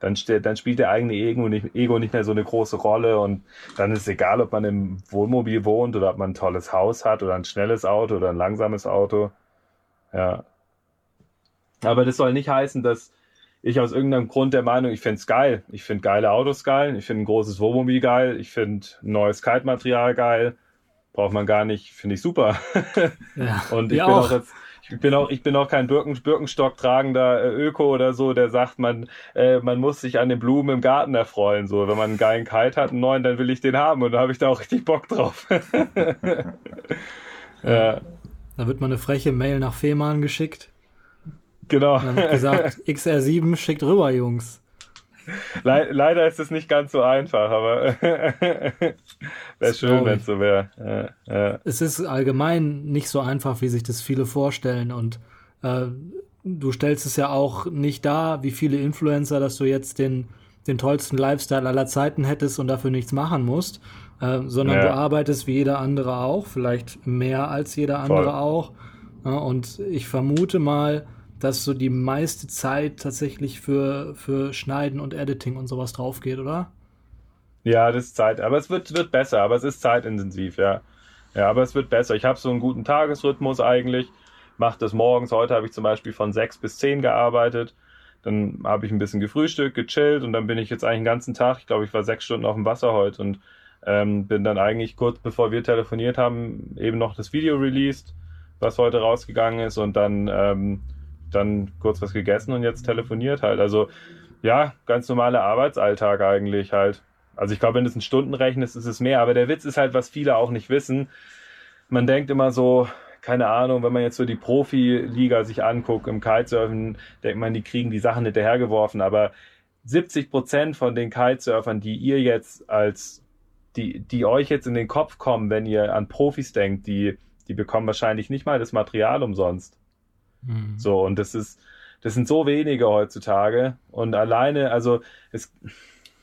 Dann, dann spielt der eigene Ego nicht, Ego nicht mehr so eine große Rolle und dann ist es egal, ob man im Wohnmobil wohnt oder ob man ein tolles Haus hat oder ein schnelles Auto oder ein langsames Auto. Ja. Aber das soll nicht heißen, dass ich aus irgendeinem Grund der Meinung, ich find's geil. Ich find geile Autos geil, ich find ein großes Wohnmobil geil, ich find neues Kite-Material geil. Braucht man gar nicht, finde ich super. Ja, Und ich bin auch. auch. jetzt, ich bin auch, ich bin auch kein Birken, Birkenstock tragender äh, Öko oder so, der sagt, man, äh, man muss sich an den Blumen im Garten erfreuen. So, wenn man einen geilen Kite hat, einen neuen, dann will ich den haben und da habe ich da auch richtig Bock drauf. ja, Da wird mal eine freche Mail nach Fehmarn geschickt. Genau. Dann wird gesagt, XR7 schickt rüber, Jungs. Le leider ist es nicht ganz so einfach, aber wäre schön, wenn es so wäre. Ja, ja. Es ist allgemein nicht so einfach, wie sich das viele vorstellen. Und äh, du stellst es ja auch nicht dar, wie viele Influencer, dass du jetzt den, den tollsten Lifestyle aller Zeiten hättest und dafür nichts machen musst, äh, sondern Ja. du arbeitest wie jeder andere auch, vielleicht mehr als jeder andere Voll. auch. Ja, und ich vermute mal, dass so die meiste Zeit tatsächlich für, für Schneiden und Editing und sowas drauf geht, oder? Ja, das ist Zeit. Aber es wird, wird besser, aber es ist zeitintensiv, ja. Ja, aber es wird besser. Ich habe so einen guten Tagesrhythmus eigentlich. Mache das morgens. Heute habe ich zum Beispiel von sechs bis zehn gearbeitet. Dann habe ich ein bisschen gefrühstückt, gechillt und dann bin ich jetzt eigentlich den ganzen Tag, ich glaube, ich war sechs Stunden auf dem Wasser heute und ähm, bin dann eigentlich kurz bevor wir telefoniert haben, eben noch das Video released, was heute rausgegangen ist und dann, ähm, dann kurz was gegessen und jetzt telefoniert halt. Also ja, ganz normaler Arbeitsalltag eigentlich halt. Also ich glaube, wenn du es in Stunden rechnest, ist es mehr. Aber der Witz ist halt, was viele auch nicht wissen. Man denkt immer so, keine Ahnung, wenn man jetzt so die Profiliga sich anguckt im Kitesurfen, denkt man, die kriegen die Sachen hinterhergeworfen. Aber 70 Prozent von den Kitesurfern, die ihr jetzt als, die, die euch jetzt in den Kopf kommen, wenn ihr an Profis denkt, die, die bekommen wahrscheinlich nicht mal das Material umsonst. Mhm. So, und das ist, das sind so wenige heutzutage. Und alleine, also es,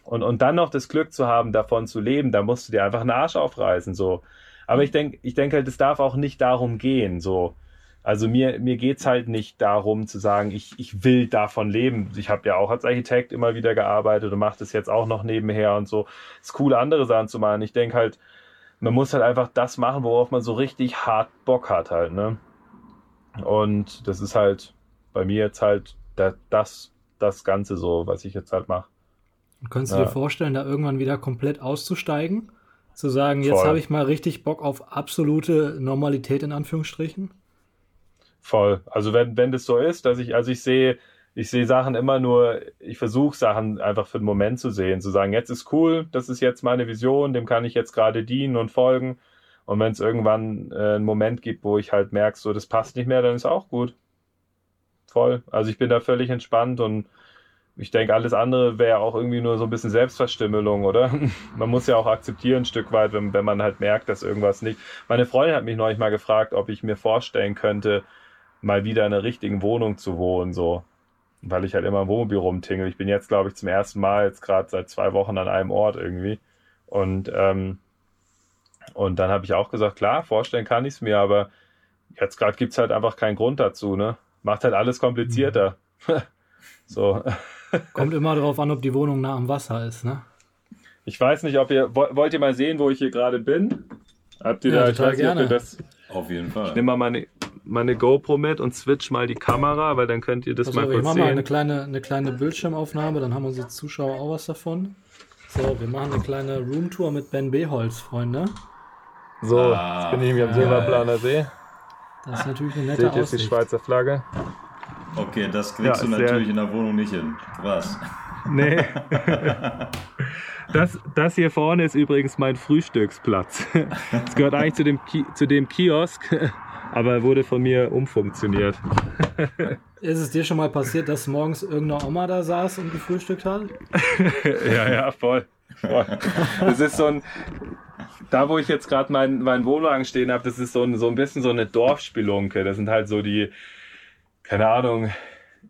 und, und dann noch das Glück zu haben, davon zu leben, da musst du dir einfach einen Arsch aufreißen. So. Aber ich denke, ich denke halt, es darf auch nicht darum gehen. So. Also mir, mir geht's halt nicht darum zu sagen, ich, ich will davon leben. Ich habe ja auch als Architekt immer wieder gearbeitet und mache das jetzt auch noch nebenher und so. Es ist cool, andere Sachen zu machen. Ich denke halt, man muss halt einfach das machen, worauf man so richtig hart Bock hat halt, ne? Und das ist halt bei mir jetzt halt da, das, das Ganze so, was ich jetzt halt mache. Könntest du Ja. dir vorstellen, da irgendwann wieder komplett auszusteigen? Zu sagen, jetzt habe ich mal richtig Bock auf absolute Normalität in Anführungsstrichen? Voll. Also wenn, wenn das so ist, dass ich, also ich sehe, ich sehe Sachen immer nur, ich versuche Sachen einfach für den Moment zu sehen, zu sagen, jetzt ist cool, das ist jetzt meine Vision, dem kann ich jetzt gerade dienen und folgen. Und wenn es irgendwann äh, einen Moment gibt, wo ich halt merke, so das passt nicht mehr, dann ist auch gut. Voll. Also ich bin da völlig entspannt und ich denke, alles andere wäre auch irgendwie nur so ein bisschen Selbstverstümmelung, oder? Man muss ja auch akzeptieren ein Stück weit, wenn, wenn man halt merkt, dass irgendwas nicht. Meine Freundin hat mich neulich mal gefragt, ob ich mir vorstellen könnte, mal wieder in einer richtigen Wohnung zu wohnen, so weil ich halt immer im Wohnmobil rumtingel. Ich bin jetzt, glaube ich, zum ersten Mal jetzt gerade seit zwei Wochen an einem Ort irgendwie. Und, ähm, und dann habe ich auch gesagt, klar, vorstellen kann ich es mir, aber jetzt gerade gibt es halt einfach keinen Grund dazu, ne? Macht halt alles komplizierter. Mhm. so. Kommt immer darauf an, ob die Wohnung nah am Wasser ist, ne? Ich weiß nicht, ob ihr. Wollt ihr mal sehen, wo ich hier gerade bin? Habt ihr ja, da, ich weiß gerne. Nicht, ob ihr das. Auf jeden Fall. Ich nehme mal meine, meine GoPro mit und switch mal die Kamera, weil dann könnt ihr das also, mal kurz sehen. Wir machen mal eine kleine, eine kleine Bildschirmaufnahme, dann haben unsere Zuschauer auch was davon. So, wir machen eine kleine Roomtour mit Ben Beholz, Freunde. So, ah, jetzt bin ich nämlich am Silberplaner See. Das ist natürlich eine nette Seht jetzt die Schweizer Flagge? Okay, das kriegst ja, du natürlich in der Wohnung nicht hin. Was? Nee. Das, das hier vorne ist übrigens mein Frühstücksplatz. Es gehört eigentlich zu dem, Ki zu dem Kiosk, aber wurde von mir umfunktioniert. Ist es dir schon mal passiert, dass morgens irgendeine Oma da saß und gefrühstückt hat? ja, ja, voll. voll. Das ist so ein, da wo ich jetzt gerade meinen mein Wohnwagen stehen habe, das ist so ein, so ein bisschen so eine Dorfspelunke. Das sind halt so die, keine Ahnung,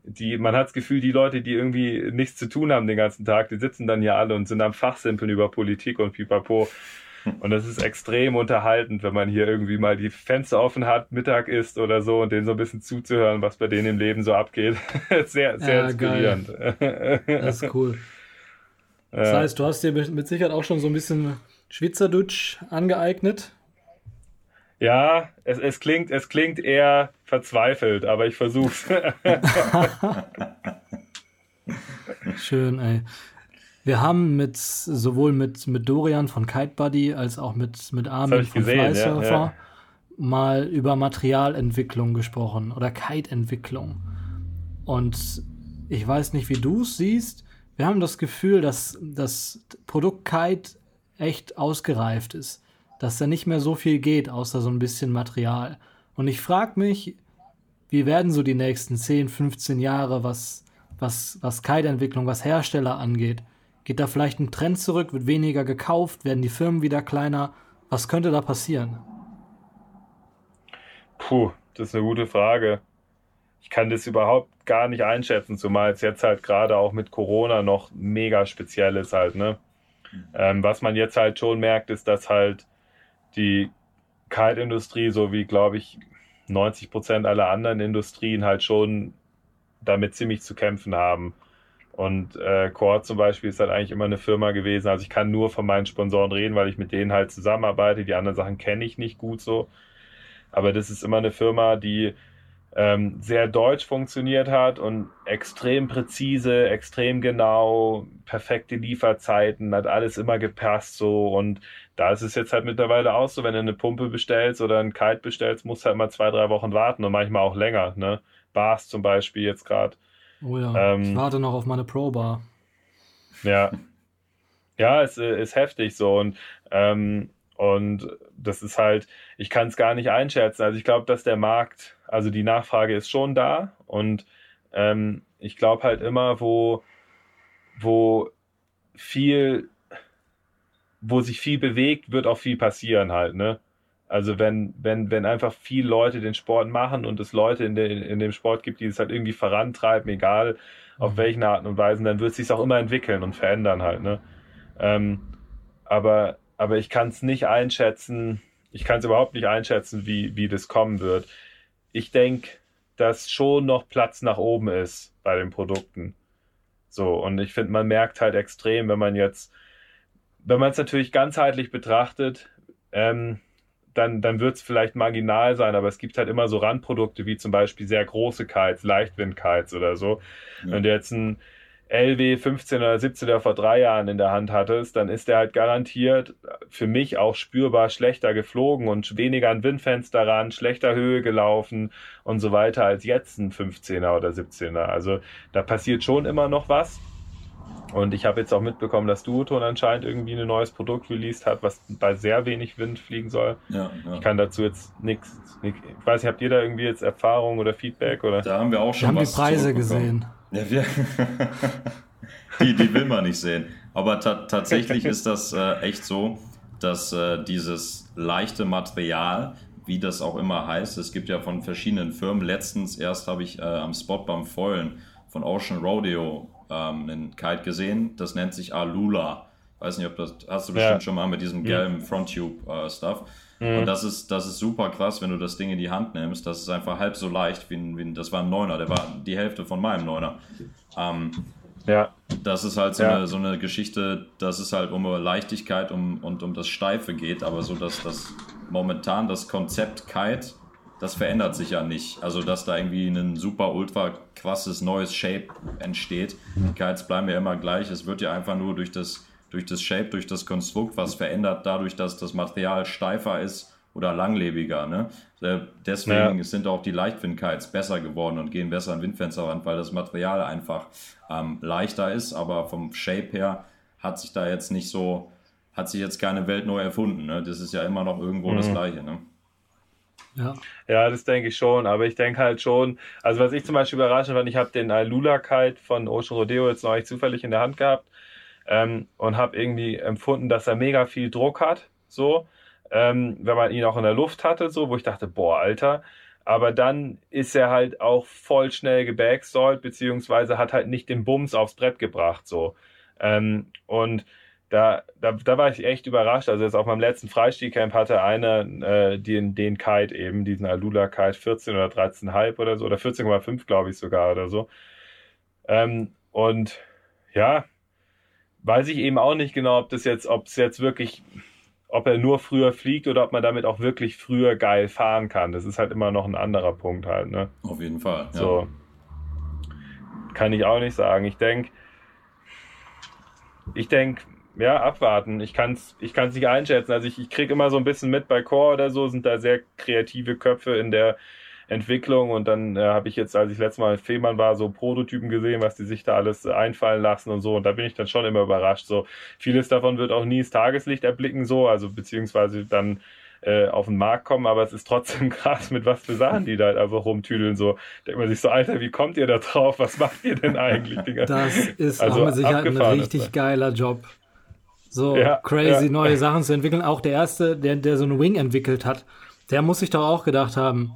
die, man hat das Gefühl, die Leute, die irgendwie nichts zu tun haben den ganzen Tag, die sitzen dann hier alle und sind am Fachsimpeln über Politik und pipapo. Und das ist extrem unterhaltend, wenn man hier irgendwie mal die Fenster offen hat, Mittag ist oder so und denen so ein bisschen zuzuhören, was bei denen im Leben so abgeht. sehr, sehr ja, inspirierend. Geil. Das ist cool. Das heißt, du hast dir mit Sicherheit auch schon so ein bisschen Schweizerdeutsch angeeignet. Ja, es, es, klingt, es klingt eher verzweifelt, aber ich versuch's. Schön, ey. Wir haben mit sowohl mit, mit Dorian von Kite Buddy als auch mit, mit Armin von Flysurfer ja, ja. mal über Materialentwicklung gesprochen oder Kite-Entwicklung. Und ich weiß nicht, wie du es siehst. Wir haben das Gefühl, dass das Produkt Kite echt ausgereift ist dass da nicht mehr so viel geht, außer so ein bisschen Material. Und ich frage mich, wie werden so die nächsten 10, 15 Jahre, was, was, was Kite-Entwicklung, was Hersteller angeht? Geht da vielleicht ein Trend zurück? Wird weniger gekauft? Werden die Firmen wieder kleiner? Was könnte da passieren? Puh, das ist eine gute Frage. Ich kann das überhaupt gar nicht einschätzen, zumal es jetzt halt gerade auch mit Corona noch mega speziell ist halt, ne? Ähm, was man jetzt halt schon merkt, ist, dass halt die Kaltindustrie, so wie, glaube ich, 90 Prozent aller anderen Industrien halt schon damit ziemlich zu kämpfen haben. Und äh, Core zum Beispiel ist halt eigentlich immer eine Firma gewesen. Also ich kann nur von meinen Sponsoren reden, weil ich mit denen halt zusammenarbeite. Die anderen Sachen kenne ich nicht gut so. Aber das ist immer eine Firma, die ähm, sehr deutsch funktioniert hat und extrem präzise, extrem genau, perfekte Lieferzeiten, hat alles immer gepasst so und da ist es jetzt halt mittlerweile auch so, wenn du eine Pumpe bestellst oder einen Kite bestellst, musst du halt mal zwei, drei Wochen warten und manchmal auch länger, ne? Bars zum Beispiel jetzt gerade. Oh ja, ähm, ich warte noch auf meine Pro-Bar. Ja. Ja, es ist heftig so und ähm, und das ist halt, ich kann es gar nicht einschätzen. Also ich glaube, dass der Markt, also die Nachfrage ist schon da und ähm, ich glaube halt immer, wo, wo viel, wo sich viel bewegt, wird auch viel passieren halt, ne? Also wenn, wenn, wenn einfach viele Leute den Sport machen und es Leute in, de, in dem Sport gibt, die es halt irgendwie vorantreiben, egal auf mhm. welchen Arten und Weisen, dann wird es sich auch immer entwickeln und verändern halt, ne? Ähm, aber aber ich kann es nicht einschätzen, ich kann es überhaupt nicht einschätzen, wie, wie das kommen wird. Ich denke, dass schon noch Platz nach oben ist bei den Produkten. So, und ich finde, man merkt halt extrem, wenn man jetzt, wenn man es natürlich ganzheitlich betrachtet, ähm, dann, dann wird es vielleicht marginal sein, aber es gibt halt immer so Randprodukte wie zum Beispiel sehr große Kites, Leichtwind-Kites oder so. Ja. Wenn du jetzt ein LW 15 oder 17 oder vor drei Jahren in der Hand hattest, dann ist der halt garantiert für mich auch spürbar schlechter geflogen und weniger an Windfenster ran, schlechter Höhe gelaufen und so weiter als jetzt ein 15er oder 17er. Also da passiert schon immer noch was. Und ich habe jetzt auch mitbekommen, dass Duoton anscheinend irgendwie ein neues Produkt released hat, was bei sehr wenig Wind fliegen soll. Ja, ja. Ich kann dazu jetzt nichts. Ich weiß nicht, habt ihr da irgendwie jetzt Erfahrung oder Feedback? Oder? Da haben wir auch schon wir haben die Preise gesehen. Ja, wir die, die will man nicht sehen. Aber ta tatsächlich ist das äh, echt so, dass äh, dieses leichte Material, wie das auch immer heißt, es gibt ja von verschiedenen Firmen. Letztens erst habe ich äh, am Spot beim Foilen von Ocean Rodeo ähm, einen Kite gesehen. Das nennt sich Alula. Weiß nicht, ob das hast du bestimmt ja. schon mal mit diesem gelben Fronttube-Stuff. Mhm. Und das ist, das ist super krass, wenn du das Ding in die Hand nimmst. Das ist einfach halb so leicht wie ein, wie ein das war ein Neuner, der war die Hälfte von meinem Neuner. Ähm, ja. Das ist halt so, ja. eine, so eine Geschichte, dass es halt um Leichtigkeit um, und um das Steife geht, aber so, dass das momentan das Konzept Kite, das verändert sich ja nicht. Also, dass da irgendwie ein super ultra krasses neues Shape entsteht. Die Kites bleiben ja immer gleich. Es wird ja einfach nur durch das, durch das Shape, durch das Konstrukt was verändert, dadurch, dass das Material steifer ist oder langlebiger. Ne? Äh, deswegen ja. sind auch die Leichtwind-Kites besser geworden und gehen besser an Windfensterrand, weil das Material einfach ähm, leichter ist, aber vom Shape her hat sich da jetzt nicht so, hat sich jetzt keine Welt neu erfunden. Ne? Das ist ja immer noch irgendwo mhm. das Gleiche. Ne? Ja. ja, das denke ich schon. Aber ich denke halt schon, also was ich zum Beispiel überraschend fand, ich habe den Lula Kite von Ocean Rodeo jetzt neulich zufällig in der Hand gehabt ähm, und habe irgendwie empfunden, dass er mega viel Druck hat. So ähm, wenn man ihn auch in der Luft hatte, so, wo ich dachte, boah, Alter. Aber dann ist er halt auch voll schnell gebackstalled, beziehungsweise hat halt nicht den Bums aufs Brett gebracht, so. Ähm, und da, da, da war ich echt überrascht. Also jetzt auf meinem letzten Freistilcamp hatte einer äh, den, den Kite eben, diesen Alula Kite 14 oder 13,5 oder so, oder 14,5 glaube ich sogar oder so. Ähm, und ja, weiß ich eben auch nicht genau, ob das jetzt, ob es jetzt wirklich ob er nur früher fliegt oder ob man damit auch wirklich früher geil fahren kann. Das ist halt immer noch ein anderer Punkt halt, ne? Auf jeden Fall. Ja. So. Kann ich auch nicht sagen. Ich denke, ich denke, ja, abwarten. Ich kann es ich kann's nicht einschätzen. Also ich, ich kriege immer so ein bisschen mit bei Core oder so, sind da sehr kreative Köpfe in der Entwicklung und dann äh, habe ich jetzt, als ich letztes Mal in Fehmarn war, so Prototypen gesehen, was die sich da alles einfallen lassen und so und da bin ich dann schon immer überrascht. So vieles davon wird auch nie das Tageslicht erblicken, so, also beziehungsweise dann äh, auf den Markt kommen, aber es ist trotzdem krass, mit was für Sachen die da halt einfach rumtüdeln. So denkt man sich so, Alter, wie kommt ihr da drauf? Was macht ihr denn eigentlich? Digga? Das ist also mit Sicherheit ein richtig geiler Job. So ja, crazy ja. neue Sachen zu entwickeln. Auch der erste, der, der so einen Wing entwickelt hat, der muss sich doch auch gedacht haben,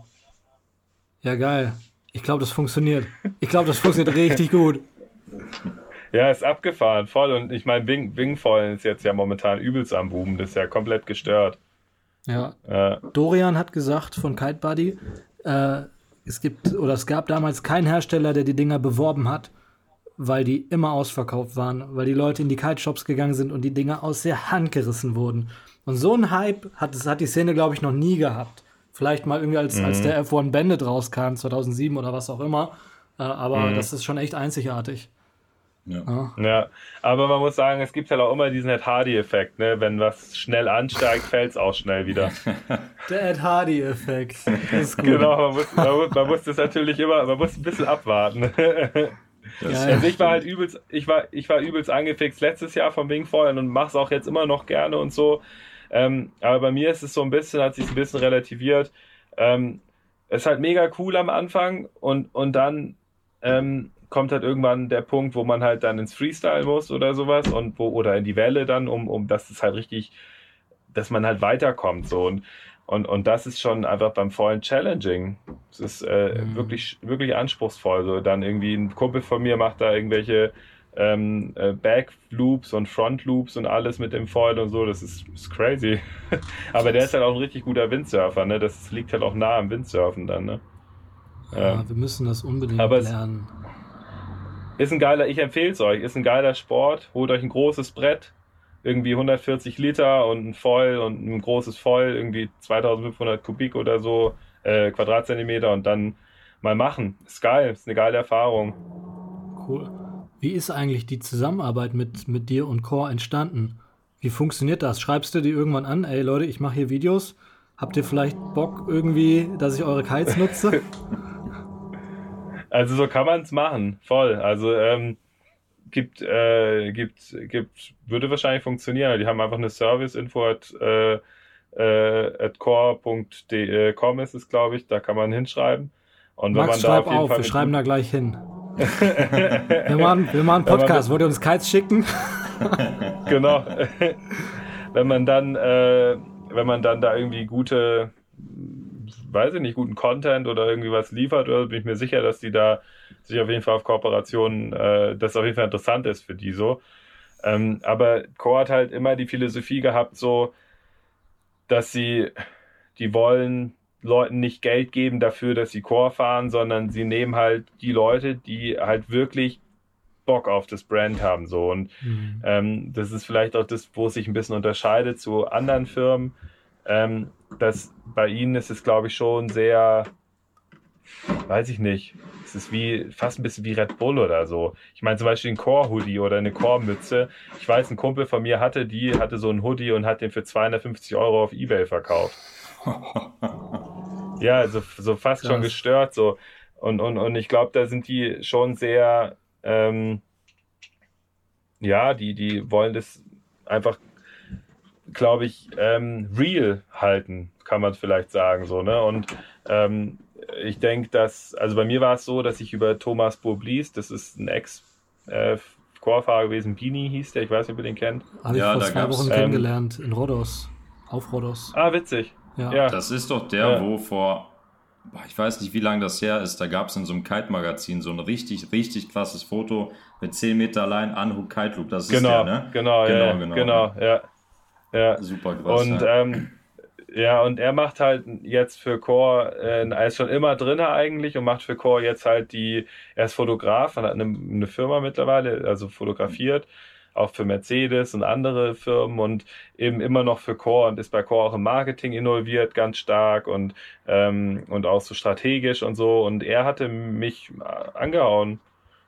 ja, geil. Ich glaube, das funktioniert. Ich glaube, das funktioniert richtig gut. Ja, ist abgefahren, voll. Und ich meine, Wing, Wingfallen ist jetzt ja momentan übelst am Boom. Das ist ja komplett gestört. Ja. Äh. Dorian hat gesagt von Kite Buddy, äh, es gibt oder es gab damals keinen Hersteller, der die Dinger beworben hat, weil die immer ausverkauft waren, weil die Leute in die Kite-Shops gegangen sind und die Dinger aus der Hand gerissen wurden. Und so ein Hype hat, das hat die Szene, glaube ich, noch nie gehabt. Vielleicht mal irgendwie als, mhm. als der F1 Bandit rauskam, 2007 oder was auch immer. Äh, aber mhm. das ist schon echt einzigartig. Ja. ja. aber man muss sagen, es gibt halt auch immer diesen Ed Hardy-Effekt. Ne? Wenn was schnell ansteigt, fällt es auch schnell wieder. Der Ed Hardy-Effekt. Genau, man muss, man, muss, man muss das natürlich immer, man muss ein bisschen abwarten. Ja, also ich war halt übelst, ich war, ich war übelst angefixt letztes Jahr vom Wingfallen und mach's auch jetzt immer noch gerne und so. Ähm, aber bei mir ist es so ein bisschen, hat sich ein bisschen relativiert. Ähm, es ist halt mega cool am Anfang und, und dann ähm, kommt halt irgendwann der Punkt, wo man halt dann ins Freestyle muss oder sowas und wo, oder in die Welle dann, um, um dass es halt richtig, dass man halt weiterkommt. So und, und, und das ist schon einfach beim vollen Challenging. Es ist äh, mhm. wirklich, wirklich anspruchsvoll. So dann irgendwie ein Kumpel von mir macht da irgendwelche ähm, äh, Backloops und Frontloops und alles mit dem Foil und so, das ist, ist crazy. Aber der ist halt auch ein richtig guter Windsurfer, ne? Das liegt halt auch nah am Windsurfen dann, ne? Ja, ja. wir müssen das unbedingt Aber lernen. Ist ein geiler, ich empfehle es euch, ist ein geiler Sport. Holt euch ein großes Brett, irgendwie 140 Liter und ein Foil und ein großes Foil, irgendwie 2500 Kubik oder so, äh, Quadratzentimeter und dann mal machen. Ist geil, ist eine geile Erfahrung. Cool. Wie ist eigentlich die Zusammenarbeit mit, mit dir und Core entstanden? Wie funktioniert das? Schreibst du dir irgendwann an, ey Leute, ich mache hier Videos. Habt ihr vielleicht Bock irgendwie, dass ich eure Kites nutze? Also so kann man es machen, voll. Also ähm, gibt, äh, gibt, gibt, würde wahrscheinlich funktionieren. Die haben einfach eine Service-Info at, äh, äh, at core.com ist es, glaube ich. Da kann man hinschreiben. Und wenn Max, man da auf, auf wir schreiben da gleich hin. Wir, machen, wir machen einen Podcast. Wollt ihr uns Kites schicken? genau. wenn man dann, äh, wenn man dann da irgendwie gute, weiß ich nicht, guten Content oder irgendwie was liefert, oder bin ich mir sicher, dass die da sich auf jeden Fall auf Kooperationen, äh, das auf jeden Fall interessant ist für die so. Ähm, aber Core hat halt immer die Philosophie gehabt, so, dass sie, die wollen Leuten nicht Geld geben dafür, dass sie Core fahren, sondern sie nehmen halt die Leute, die halt wirklich Bock auf das Brand haben. So. Und mhm. ähm, das ist vielleicht auch das, wo es sich ein bisschen unterscheidet zu anderen Firmen. Ähm, dass bei ihnen ist es, glaube ich, schon sehr, weiß ich nicht, es ist wie fast ein bisschen wie Red Bull oder so. Ich meine zum Beispiel ein Core-Hoodie oder eine Core-Mütze. Ich weiß, ein Kumpel von mir hatte die, hatte so einen Hoodie und hat den für 250 Euro auf Ebay verkauft. ja, also so fast Krass. schon gestört so. Und, und, und ich glaube, da sind die schon sehr, ähm, ja, die, die wollen das einfach, glaube ich, ähm, real halten, kann man vielleicht sagen, so, ne? Und ähm, ich denke, dass, also bei mir war es so, dass ich über Thomas Boblis, das ist ein Ex- äh, Chorfahrer gewesen, Bini hieß der, ich weiß nicht, ob ihr den kennt. Habe ich ja, vor zwei Wochen ähm, kennengelernt in Rhodos, auf Rhodos. Ah, witzig. Ja. ja. Das ist doch der, ja. wo vor, ich weiß nicht, wie lange das her ist, da gab es in so einem Kite-Magazin so ein richtig, richtig krasses Foto mit 10 Meter allein Anhub Kite Loop. Das ist genau, der, ne? Genau, genau, ja, genau, genau, ja. ja. Super krass. Und, ähm, ja, und er macht halt jetzt für Core, äh, er ist schon immer drin eigentlich und macht für Core jetzt halt die, er ist Fotograf, er hat eine, eine Firma mittlerweile, also fotografiert auch für Mercedes und andere Firmen und eben immer noch für Core und ist bei Core auch im Marketing involviert, ganz stark und, ähm, und auch so strategisch und so. Und er hatte mich angehauen.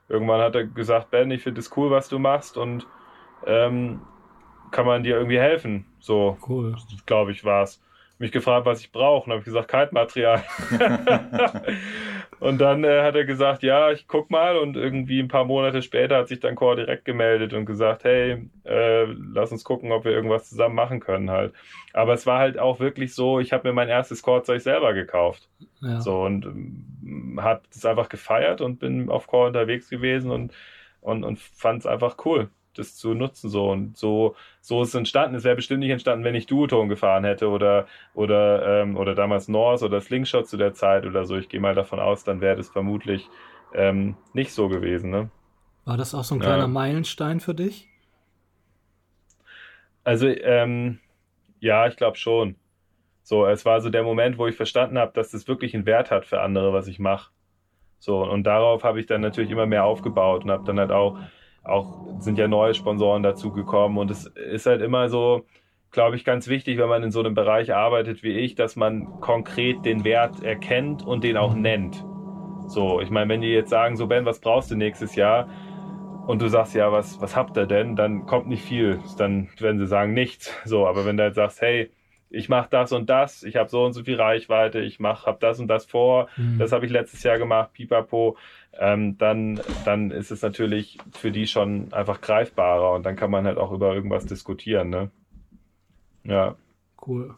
Irgendwann hat er gesagt, Ben, ich finde es cool, was du machst und ähm, kann man dir irgendwie helfen? So, cool. glaube ich, war es mich gefragt, was ich brauche. Und habe ich gesagt, Kaltmaterial. und dann äh, hat er gesagt, ja, ich guck mal. Und irgendwie ein paar Monate später hat sich dann Core direkt gemeldet und gesagt, hey, äh, lass uns gucken, ob wir irgendwas zusammen machen können halt. Aber es war halt auch wirklich so, ich habe mir mein erstes Core-Zeug selber gekauft. Ja. So und ähm, habe es einfach gefeiert und bin auf Core unterwegs gewesen und, und, und fand es einfach cool das zu nutzen so und so so ist es entstanden. Es wäre bestimmt nicht entstanden, wenn ich Duoton gefahren hätte oder oder ähm, oder damals Norse oder Slingshot zu der Zeit oder so. Ich gehe mal davon aus, dann wäre das vermutlich ähm, nicht so gewesen. Ne? War das auch so ein kleiner ja. Meilenstein für dich? Also ähm, ja, ich glaube schon. So, es war so der Moment, wo ich verstanden habe, dass das wirklich einen Wert hat für andere, was ich mache. So, und darauf habe ich dann natürlich immer mehr aufgebaut und habe dann halt auch auch sind ja neue Sponsoren dazugekommen und es ist halt immer so, glaube ich, ganz wichtig, wenn man in so einem Bereich arbeitet wie ich, dass man konkret den Wert erkennt und den auch nennt. So, ich meine, wenn die jetzt sagen, so Ben, was brauchst du nächstes Jahr? Und du sagst ja, was, was habt ihr denn? Dann kommt nicht viel. Dann werden sie sagen nichts. So, aber wenn du halt sagst, hey, ich mache das und das, ich habe so und so viel Reichweite, ich mach, habe das und das vor, mhm. das habe ich letztes Jahr gemacht, pipapo, ähm, dann, dann ist es natürlich für die schon einfach greifbarer und dann kann man halt auch über irgendwas diskutieren. Ne? Ja. Cool.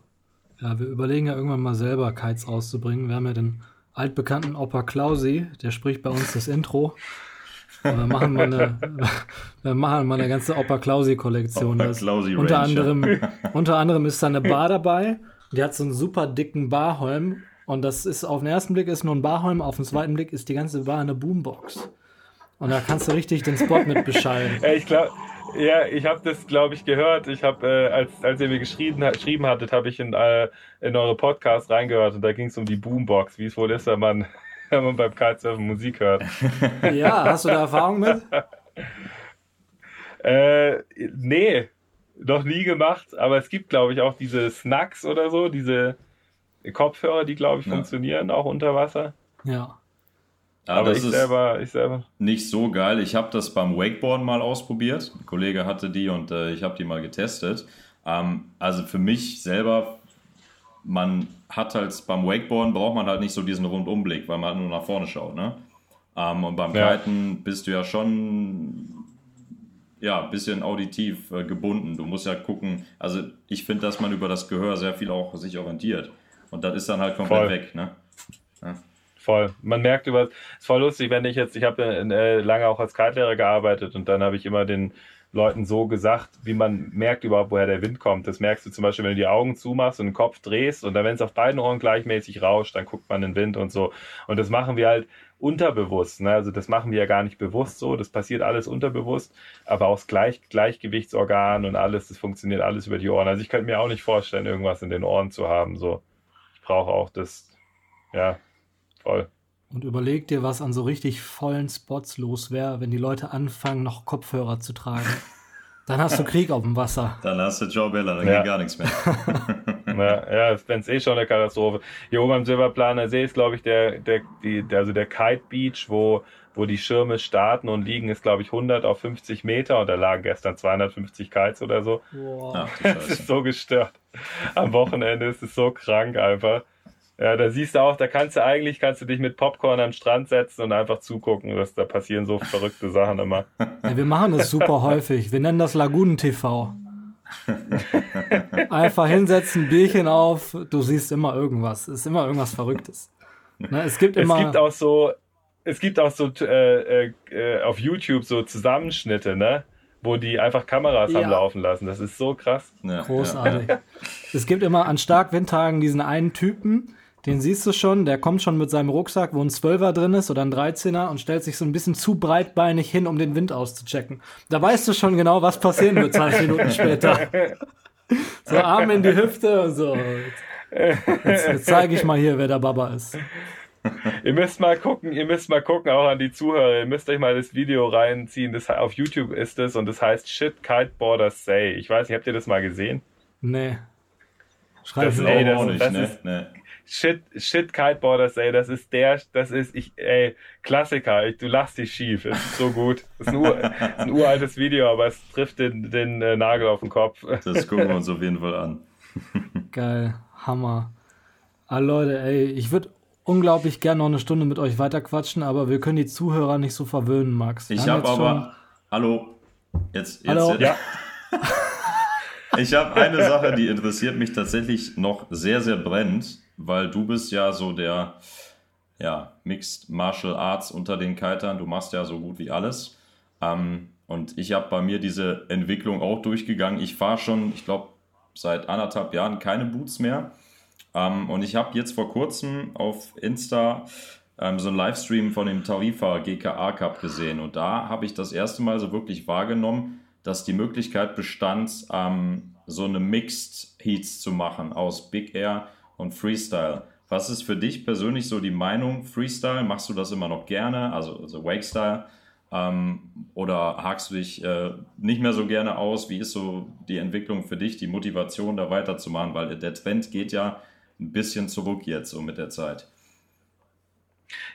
Ja, wir überlegen ja irgendwann mal selber Kites rauszubringen. Wir haben ja den altbekannten Opa Klausi, der spricht bei uns das Intro. Und wir machen mal eine, wir machen mal eine ganze Opa Klausi-Kollektion. Unter anderem, unter anderem ist da eine Bar dabei. Die hat so einen super dicken Barholm und das ist auf den ersten Blick ist nur ein Barholm, auf den zweiten Blick ist die ganze Bar eine Boombox. Und da kannst du richtig den Spot mit beschallen. Ja, ich glaube, ja, ich habe das, glaube ich, gehört. Ich habe, äh, als, als ihr mir geschrieben, geschrieben hattet, habe ich in, äh, in eure Podcast reingehört und da ging es um die Boombox, wie es wohl ist, wenn man, wenn man beim Kitesurfen Musik hört. Ja, hast du da Erfahrung mit? äh, nee, noch nie gemacht, aber es gibt, glaube ich, auch diese Snacks oder so, diese Kopfhörer, die, glaube ich, ja. funktionieren auch unter Wasser. Ja. Ja, aber ich selber, ich selber. Nicht so geil. Ich habe das beim Wakeboarden mal ausprobiert. Ein Kollege hatte die und äh, ich habe die mal getestet. Ähm, also für mich selber, man hat halt beim Wakeboarden braucht man halt nicht so diesen Rundumblick, weil man halt nur nach vorne schaut. Ne? Ähm, und beim ja. Kiten bist du ja schon ja, ein bisschen auditiv äh, gebunden. Du musst ja gucken, also ich finde, dass man über das Gehör sehr viel auch sich orientiert. Und das ist dann halt komplett Voll. weg. Ne? Ja voll. Man merkt über, ist voll lustig, wenn ich jetzt, ich habe äh, lange auch als Kite-Lehrer gearbeitet und dann habe ich immer den Leuten so gesagt, wie man merkt überhaupt, woher der Wind kommt. Das merkst du zum Beispiel, wenn du die Augen zumachst und den Kopf drehst und dann, wenn es auf beiden Ohren gleichmäßig rauscht, dann guckt man den Wind und so. Und das machen wir halt unterbewusst. Ne? Also das machen wir ja gar nicht bewusst so. Das passiert alles unterbewusst, aber auch das Gleich Gleichgewichtsorgan und alles, das funktioniert alles über die Ohren. Also ich könnte mir auch nicht vorstellen, irgendwas in den Ohren zu haben. So, brauche auch das, ja, Voll. Und überleg dir, was an so richtig vollen Spots los wäre, wenn die Leute anfangen, noch Kopfhörer zu tragen. Dann hast du Krieg auf dem Wasser. Dann hast du Joe Bella, dann ja. geht gar nichts mehr. ja, ja wenn es eh schon eine Katastrophe. Hier oben am Silberplaner See ist, glaube ich, der, der, die, also der Kite Beach, wo, wo die Schirme starten und liegen, ist, glaube ich, 100 auf 50 Meter und da lagen gestern 250 Kites oder so. Wow. Das ist so gestört. Am Wochenende ist es so krank einfach. Ja, da siehst du auch, da kannst du eigentlich, kannst du dich mit Popcorn am Strand setzen und einfach zugucken, dass da passieren so verrückte Sachen immer. Ja, wir machen das super häufig. Wir nennen das Lagunen TV. Einfach hinsetzen, Bierchen auf, du siehst immer irgendwas. Es ist immer irgendwas Verrücktes. Ne, es gibt immer. Es gibt auch so, es gibt auch so äh, äh, auf YouTube so Zusammenschnitte, ne? Wo die einfach Kameras ja. haben laufen lassen. Das ist so krass. Ja, Großartig. Ja. Es gibt immer an Starkwindtagen diesen einen Typen, den siehst du schon, der kommt schon mit seinem Rucksack, wo ein Zwölfer drin ist oder ein Dreizehner und stellt sich so ein bisschen zu breitbeinig hin, um den Wind auszuchecken. Da weißt du schon genau, was passieren wird 20 Minuten später. So Arm in die Hüfte und so. Jetzt, jetzt zeige ich mal hier, wer der Baba ist. ihr müsst mal gucken, ihr müsst mal gucken, auch an die Zuhörer, ihr müsst euch mal das Video reinziehen. Das, auf YouTube ist es und das heißt Shit Kiteboarders Say. Ich weiß nicht, habt ihr das mal gesehen? Nee. Schreib das, ey, das, nicht, das ne? ist, nee. Shit, Shit Kiteboarders, ey, das ist der, das ist, ich, ey, Klassiker, ich, du lachst dich schief, es ist so gut. Das ist ein, Ur, ein uraltes Video, aber es trifft den, den äh, Nagel auf den Kopf. Das gucken wir uns auf jeden Fall an. Geil, Hammer. Ah, Leute, ey, ich würde unglaublich gerne noch eine Stunde mit euch weiterquatschen, aber wir können die Zuhörer nicht so verwöhnen, Max. Wir ich habe aber, schon... hallo, jetzt, jetzt, hallo. ja. Ich habe eine Sache, die interessiert mich tatsächlich noch sehr, sehr brennend weil du bist ja so der ja, Mixed Martial Arts unter den Kitern. Du machst ja so gut wie alles. Ähm, und ich habe bei mir diese Entwicklung auch durchgegangen. Ich fahre schon, ich glaube, seit anderthalb Jahren keine Boots mehr. Ähm, und ich habe jetzt vor kurzem auf Insta ähm, so einen Livestream von dem Tarifa GKA Cup gesehen. Und da habe ich das erste Mal so wirklich wahrgenommen, dass die Möglichkeit bestand, ähm, so eine Mixed Heats zu machen aus Big Air und Freestyle. Was ist für dich persönlich so die Meinung Freestyle? Machst du das immer noch gerne, also, also Wakestyle? Ähm, oder hakst du dich äh, nicht mehr so gerne aus? Wie ist so die Entwicklung für dich, die Motivation da weiterzumachen? Weil der Trend geht ja ein bisschen zurück jetzt so mit der Zeit.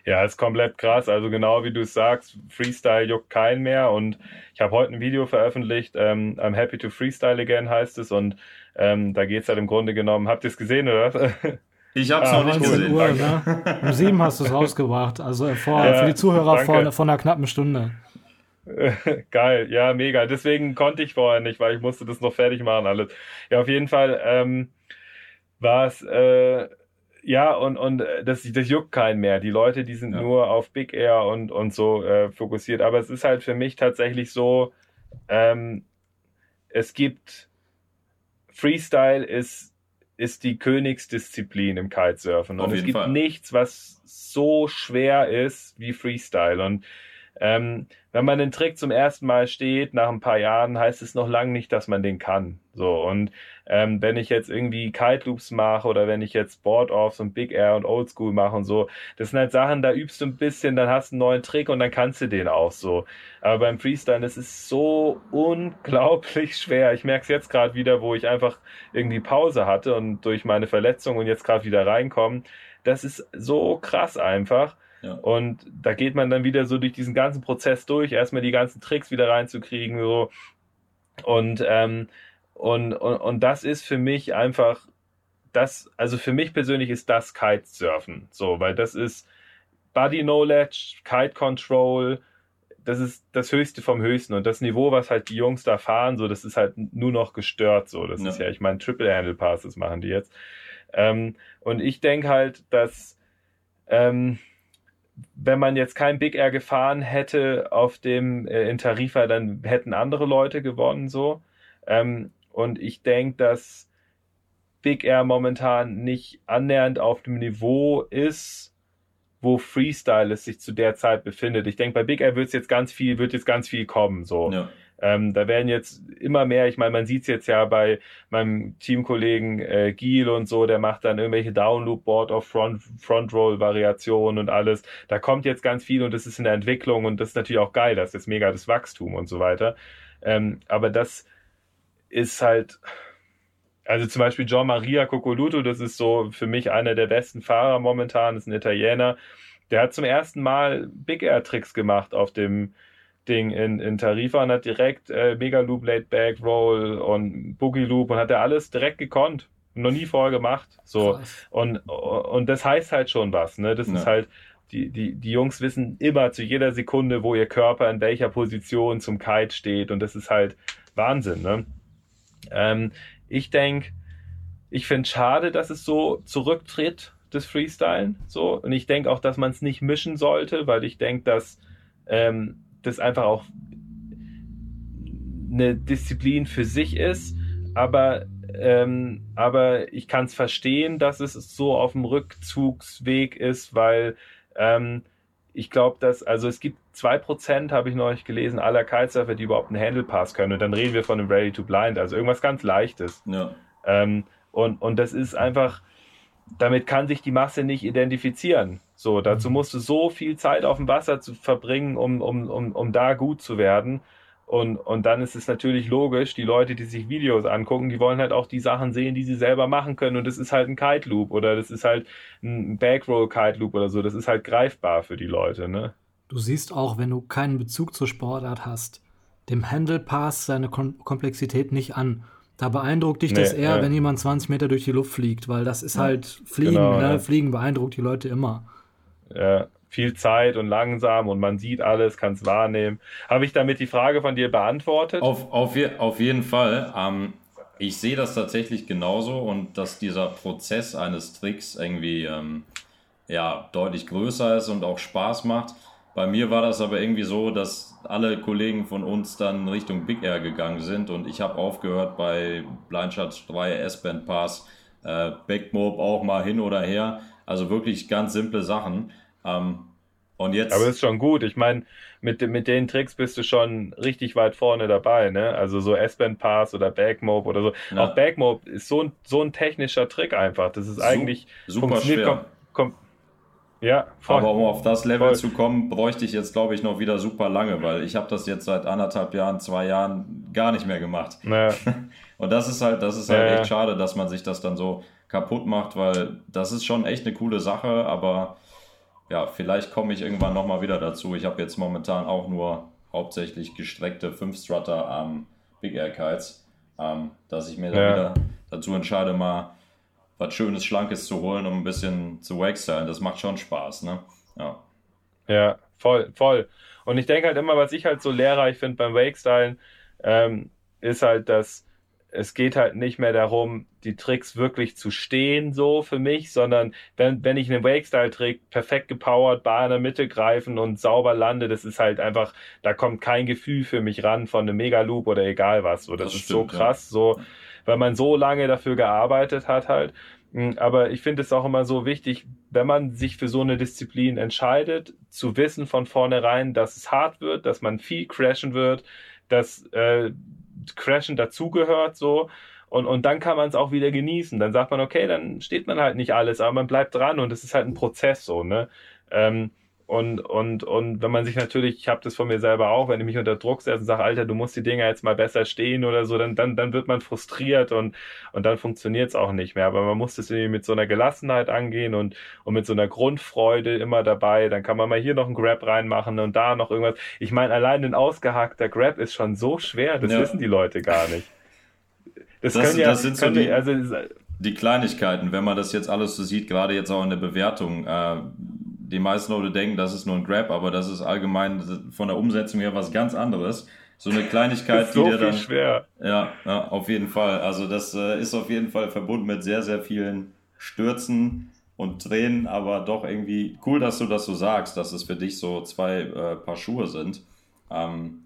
Ja, ist komplett krass. Also genau wie du es sagst, Freestyle juckt keinen mehr. Und ich habe heute ein Video veröffentlicht, ähm, I'm happy to freestyle again heißt es. Und ähm, da geht es halt im Grunde genommen. Habt ihr es gesehen, oder? Ich habe es ah, noch nicht gesehen. Uhr, ne? Um sieben hast du es rausgebracht. Also vor, ja, für die Zuhörer vor, vor einer knappen Stunde. Geil, ja, mega. Deswegen konnte ich vorher nicht, weil ich musste das noch fertig machen alles. Ja, auf jeden Fall ähm, war es äh, ja, und, und äh, das, das juckt keinen mehr. Die Leute, die sind ja. nur auf Big Air und, und so äh, fokussiert. Aber es ist halt für mich tatsächlich so, ähm, es gibt Freestyle ist, ist die Königsdisziplin im Kitesurfen. Und es gibt Fall. nichts, was so schwer ist wie Freestyle. Und ähm, wenn man den Trick zum ersten Mal steht, nach ein paar Jahren, heißt es noch lange nicht, dass man den kann. So, und ähm, wenn ich jetzt irgendwie Kite Loops mache oder wenn ich jetzt Board-Offs und Big Air und Old School mache und so, das sind halt Sachen, da übst du ein bisschen, dann hast du einen neuen Trick und dann kannst du den auch so. Aber beim Freestyle, das ist so unglaublich schwer. Ich merke es jetzt gerade wieder, wo ich einfach irgendwie Pause hatte und durch meine Verletzung und jetzt gerade wieder reinkommen. Das ist so krass einfach. Ja. Und da geht man dann wieder so durch diesen ganzen Prozess durch, erstmal die ganzen Tricks wieder reinzukriegen, so. Und, ähm, und, und, und das ist für mich einfach, das, also für mich persönlich ist das Kitesurfen, so, weil das ist Body Knowledge, Kite Control, das ist das Höchste vom Höchsten und das Niveau, was halt die Jungs da fahren, so, das ist halt nur noch gestört, so, das ja. ist ja, ich meine, Triple Handle Passes machen die jetzt. Ähm, und ich denke halt, dass, ähm, wenn man jetzt kein Big Air gefahren hätte auf dem äh, in Tarifa, dann hätten andere Leute gewonnen so. Ähm, und ich denke, dass Big Air momentan nicht annähernd auf dem Niveau ist, wo Freestyle es sich zu der Zeit befindet. Ich denke, bei Big Air wird jetzt ganz viel, wird jetzt ganz viel kommen. So. Ja. Ähm, da werden jetzt immer mehr, ich meine, man sieht es jetzt ja bei meinem Teamkollegen äh, Giel und so, der macht dann irgendwelche Downloop Board of Front, Front Roll Variationen und alles. Da kommt jetzt ganz viel und das ist in der Entwicklung und das ist natürlich auch geil, das ist mega das Wachstum und so weiter. Ähm, aber das ist halt, also zum Beispiel John Maria Coccoluto, das ist so für mich einer der besten Fahrer momentan, ist ein Italiener. Der hat zum ersten Mal Big Air Tricks gemacht auf dem Ding in, in Tarifa und hat direkt äh, Mega Loop, Late Back Roll und Boogie Loop und hat er alles direkt gekonnt. Noch nie vorher gemacht. So. Und, und das heißt halt schon was, ne? Das ja. ist halt, die, die, die Jungs wissen immer zu jeder Sekunde, wo ihr Körper in welcher Position zum Kite steht und das ist halt Wahnsinn, ne? Ähm, ich denke, ich finde es schade, dass es so zurücktritt, das Freestylen, so. Und ich denke auch, dass man es nicht mischen sollte, weil ich denke, dass ähm, das einfach auch eine Disziplin für sich ist, aber ähm, aber ich kann es verstehen, dass es so auf dem Rückzugsweg ist, weil ähm, ich glaube, dass, also es gibt zwei Prozent, habe ich neulich gelesen, aller Kitesurfer, die überhaupt einen Handle Pass können. Und dann reden wir von einem Ready to Blind, also irgendwas ganz Leichtes. Ja. Ähm, und, und das ist einfach, damit kann sich die Masse nicht identifizieren. So, dazu mhm. musst du so viel Zeit auf dem Wasser zu verbringen, um, um, um, um da gut zu werden. Und, und dann ist es natürlich logisch, die Leute, die sich Videos angucken, die wollen halt auch die Sachen sehen, die sie selber machen können. Und das ist halt ein Kite Loop oder das ist halt ein Backroll Kite Loop oder so. Das ist halt greifbar für die Leute, ne? Du siehst auch, wenn du keinen Bezug zur Sportart hast, dem Handle Pass seine Kom Komplexität nicht an. Da beeindruckt dich nee, das eher, ja. wenn jemand 20 Meter durch die Luft fliegt, weil das ist halt Fliegen. Genau, ne? ja. Fliegen beeindruckt die Leute immer. Ja, viel Zeit und langsam und man sieht alles, kann es wahrnehmen. Habe ich damit die Frage von dir beantwortet? Auf, auf, auf jeden Fall. Ähm, ich sehe das tatsächlich genauso und dass dieser Prozess eines Tricks irgendwie ähm, ja, deutlich größer ist und auch Spaß macht. Bei mir war das aber irgendwie so, dass alle Kollegen von uns dann Richtung Big Air gegangen sind und ich habe aufgehört bei Blindshot 3 S-Band Pass, äh, Backmob auch mal hin oder her. Also wirklich ganz simple Sachen. Ähm, und jetzt. Aber ist schon gut. Ich meine, mit, mit den Tricks bist du schon richtig weit vorne dabei, ne? Also so S-Band Pass oder Backmob oder so. Ja. Auch Backmob ist so ein, so ein technischer Trick einfach. Das ist eigentlich super schwer. Kom, kom, ja, voll. Aber um auf das Level voll. zu kommen, bräuchte ich jetzt, glaube ich, noch wieder super lange, weil ich habe das jetzt seit anderthalb Jahren, zwei Jahren gar nicht mehr gemacht. Naja. Und das ist halt, das ist halt naja. echt schade, dass man sich das dann so kaputt macht, weil das ist schon echt eine coole Sache, aber ja, vielleicht komme ich irgendwann nochmal wieder dazu. Ich habe jetzt momentan auch nur hauptsächlich gestreckte 5-Strutter am Big Air Kites, ähm, dass ich mir dann ja. wieder dazu entscheide, mal was Schönes, Schlankes zu holen, um ein bisschen zu wakestylen. Das macht schon Spaß, ne? Ja. Ja, voll, voll. Und ich denke halt immer, was ich halt so lehrreich finde beim Wakestylen, ähm, ist halt, dass es geht halt nicht mehr darum, die Tricks wirklich zu stehen, so für mich, sondern wenn, wenn ich einen Wake-Style-Trick perfekt gepowert, Bar in der Mitte greifen und sauber lande, das ist halt einfach, da kommt kein Gefühl für mich ran von einem Mega-Loop oder egal was. So, das, das ist stimmt, so krass, ja. so weil man so lange dafür gearbeitet hat halt. Hm, aber ich finde es auch immer so wichtig, wenn man sich für so eine Disziplin entscheidet, zu wissen von vornherein, dass es hart wird, dass man viel crashen wird, dass äh, Crashen dazugehört so. Und, und dann kann man es auch wieder genießen. Dann sagt man, okay, dann steht man halt nicht alles, aber man bleibt dran und es ist halt ein Prozess so, ne? Ähm, und, und, und wenn man sich natürlich, ich habe das von mir selber auch, wenn ich mich unter Druck setze und sage, Alter, du musst die Dinger jetzt mal besser stehen oder so, dann, dann, dann wird man frustriert und, und dann funktioniert es auch nicht mehr. Aber man muss das irgendwie mit so einer Gelassenheit angehen und, und mit so einer Grundfreude immer dabei. Dann kann man mal hier noch einen Grab reinmachen und da noch irgendwas. Ich meine, allein ein ausgehackter Grab ist schon so schwer, das ja. wissen die Leute gar nicht. Das, das, ja, das sind so die, also, die Kleinigkeiten, wenn man das jetzt alles so sieht, gerade jetzt auch in der Bewertung. Äh, die meisten Leute denken, das ist nur ein Grab, aber das ist allgemein von der Umsetzung her was ganz anderes. So eine Kleinigkeit, so die dir dann. Schwer. Ja, ja, auf jeden Fall. Also das äh, ist auf jeden Fall verbunden mit sehr, sehr vielen Stürzen und Tränen, aber doch irgendwie cool, dass du das so sagst, dass es für dich so zwei äh, Paar Schuhe sind. Ähm,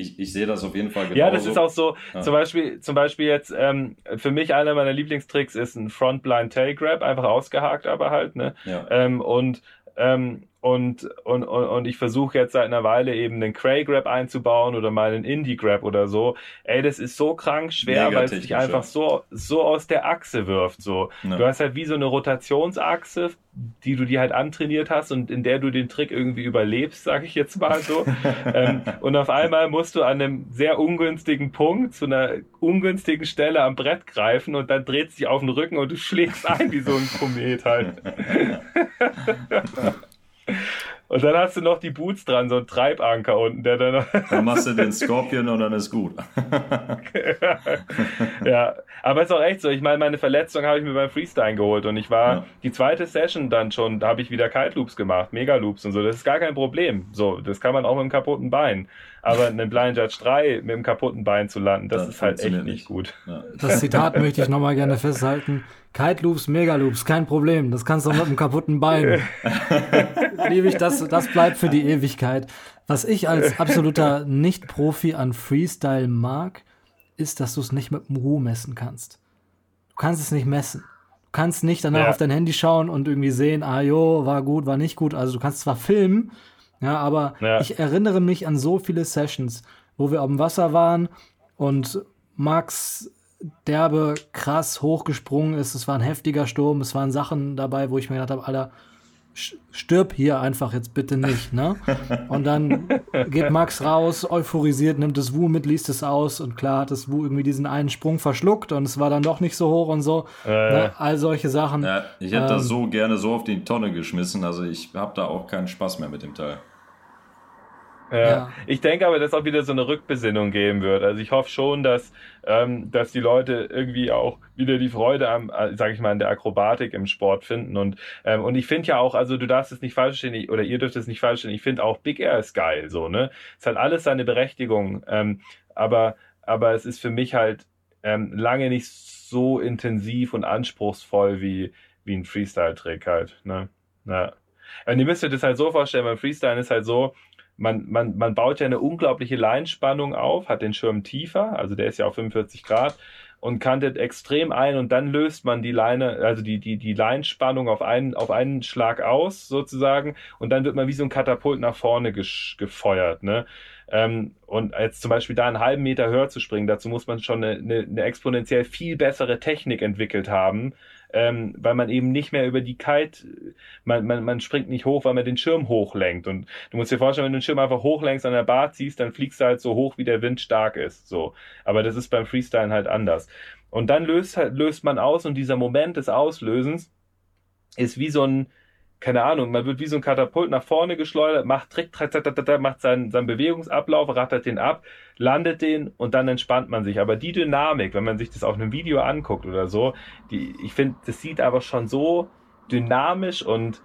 ich, ich sehe das auf jeden Fall genauso. Ja, das ist auch so. Ja. Zum, Beispiel, zum Beispiel jetzt, ähm, für mich einer meiner Lieblingstricks ist ein Frontblind Tail Grab, einfach ausgehakt, aber halt, ne? Ja. Ähm, und ähm, und, und, und, und ich versuche jetzt seit einer Weile eben einen Cray Grab einzubauen oder mal einen Indie Grab oder so. Ey, das ist so krank schwer, weil es dich einfach so, so aus der Achse wirft. So. Ja. Du hast halt wie so eine Rotationsachse, die du dir halt antrainiert hast und in der du den Trick irgendwie überlebst, sage ich jetzt mal so. ähm, und auf einmal musst du an einem sehr ungünstigen Punkt zu einer ungünstigen Stelle am Brett greifen und dann dreht sich auf den Rücken und du schlägst ein wie so ein Komet halt. Und dann hast du noch die Boots dran, so ein Treibanker unten, der dann. Dann machst du den Scorpion und dann ist gut. ja, aber ist auch echt so. Ich meine, meine Verletzung habe ich mir beim Freestyle geholt und ich war ja. die zweite Session dann schon, da habe ich wieder Kite Loops gemacht, Mega Loops und so. Das ist gar kein Problem. So, das kann man auch mit einem kaputten Bein. Aber einen Blind Judge 3 mit einem kaputten Bein zu landen, das, das ist halt echt nicht gut. Ja. Das Zitat möchte ich nochmal gerne festhalten. Kite Loops, Mega Loops, kein Problem. Das kannst du auch mit einem kaputten Bein. Liebe ich, das, das bleibt für die Ewigkeit. Was ich als absoluter Nicht-Profi an Freestyle mag, ist, dass du es nicht mit dem Ruhe messen kannst. Du kannst es nicht messen. Du kannst nicht danach ja. auf dein Handy schauen und irgendwie sehen, ah jo, war gut, war nicht gut. Also du kannst zwar filmen, ja, aber ja. ich erinnere mich an so viele Sessions, wo wir auf dem Wasser waren und Max derbe krass hochgesprungen ist. Es war ein heftiger Sturm, es waren Sachen dabei, wo ich mir gedacht habe, Alter, stirb hier einfach jetzt bitte nicht, ne? Und dann geht Max raus, euphorisiert, nimmt das Wu mit, liest es aus und klar hat das Wu irgendwie diesen einen Sprung verschluckt und es war dann doch nicht so hoch und so. Äh, ne? All solche Sachen. Ja, ich hätte ähm, das so gerne so auf die Tonne geschmissen, also ich habe da auch keinen Spaß mehr mit dem Teil. Ja. Ich denke aber, dass auch wieder so eine Rückbesinnung geben wird. Also ich hoffe schon, dass, ähm, dass die Leute irgendwie auch wieder die Freude am, äh, sag ich mal, an der Akrobatik im Sport finden. Und, ähm, und ich finde ja auch, also du darfst es nicht falsch stehen, oder ihr dürft es nicht falsch stehen, ich finde auch Big Air ist geil, so, ne? Es hat alles seine Berechtigung. Ähm, aber, aber es ist für mich halt ähm, lange nicht so intensiv und anspruchsvoll wie, wie ein Freestyle-Trick halt, ne? Ja. Und ihr müsst euch das halt so vorstellen, beim Freestyle ist halt so, man, man, man baut ja eine unglaubliche Leinspannung auf, hat den Schirm tiefer, also der ist ja auf 45 Grad und kantet extrem ein und dann löst man die Leine, also die, die, die Leinspannung auf einen, auf einen Schlag aus sozusagen und dann wird man wie so ein Katapult nach vorne gefeuert, ne? Ähm, und jetzt zum Beispiel da einen halben Meter höher zu springen, dazu muss man schon eine, eine, eine exponentiell viel bessere Technik entwickelt haben, ähm, weil man eben nicht mehr über die Kite, man, man, man springt nicht hoch, weil man den Schirm hochlenkt. Und du musst dir vorstellen, wenn du den Schirm einfach hochlenkst an der Bar ziehst, dann fliegst du halt so hoch, wie der Wind stark ist. So. Aber das ist beim Freestyle halt anders. Und dann löst, halt, löst man aus und dieser Moment des Auslösens ist wie so ein, keine Ahnung, man wird wie so ein Katapult nach vorne geschleudert, macht Trick, macht seinen, seinen Bewegungsablauf, rattert den ab, landet den und dann entspannt man sich. Aber die Dynamik, wenn man sich das auf einem Video anguckt oder so, die, ich finde, das sieht aber schon so dynamisch und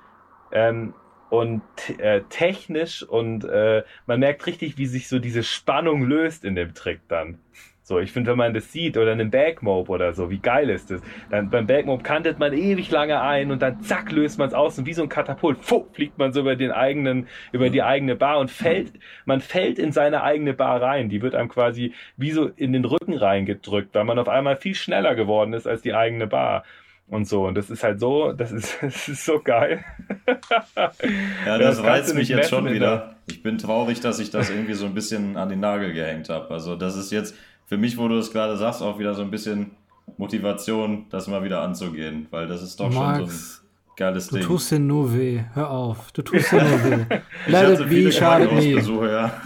ähm, und äh, technisch und äh, man merkt richtig, wie sich so diese Spannung löst in dem Trick dann. So, ich finde, wenn man das sieht oder einen Backmob oder so, wie geil ist das? Dann beim Backmob kantet man ewig lange ein und dann zack löst man es aus und wie so ein Katapult, fuh, fliegt man so über den eigenen, über die eigene Bar und fällt, man fällt in seine eigene Bar rein. Die wird einem quasi wie so in den Rücken reingedrückt, weil man auf einmal viel schneller geworden ist als die eigene Bar und so. Und das ist halt so, das ist, das ist so geil. ja, das, das reizt mich jetzt schon wieder. Ich bin traurig, dass ich das irgendwie so ein bisschen an den Nagel gehängt habe. Also das ist jetzt für mich, wo du es gerade sagst, auch wieder so ein bisschen Motivation, das mal wieder anzugehen, weil das ist doch Max, schon so Geiles Du Ding. tust dir nur weh. Hör auf. Du tust dir nur weh. Ich Let hatte it be, viele schadet nie. Ja.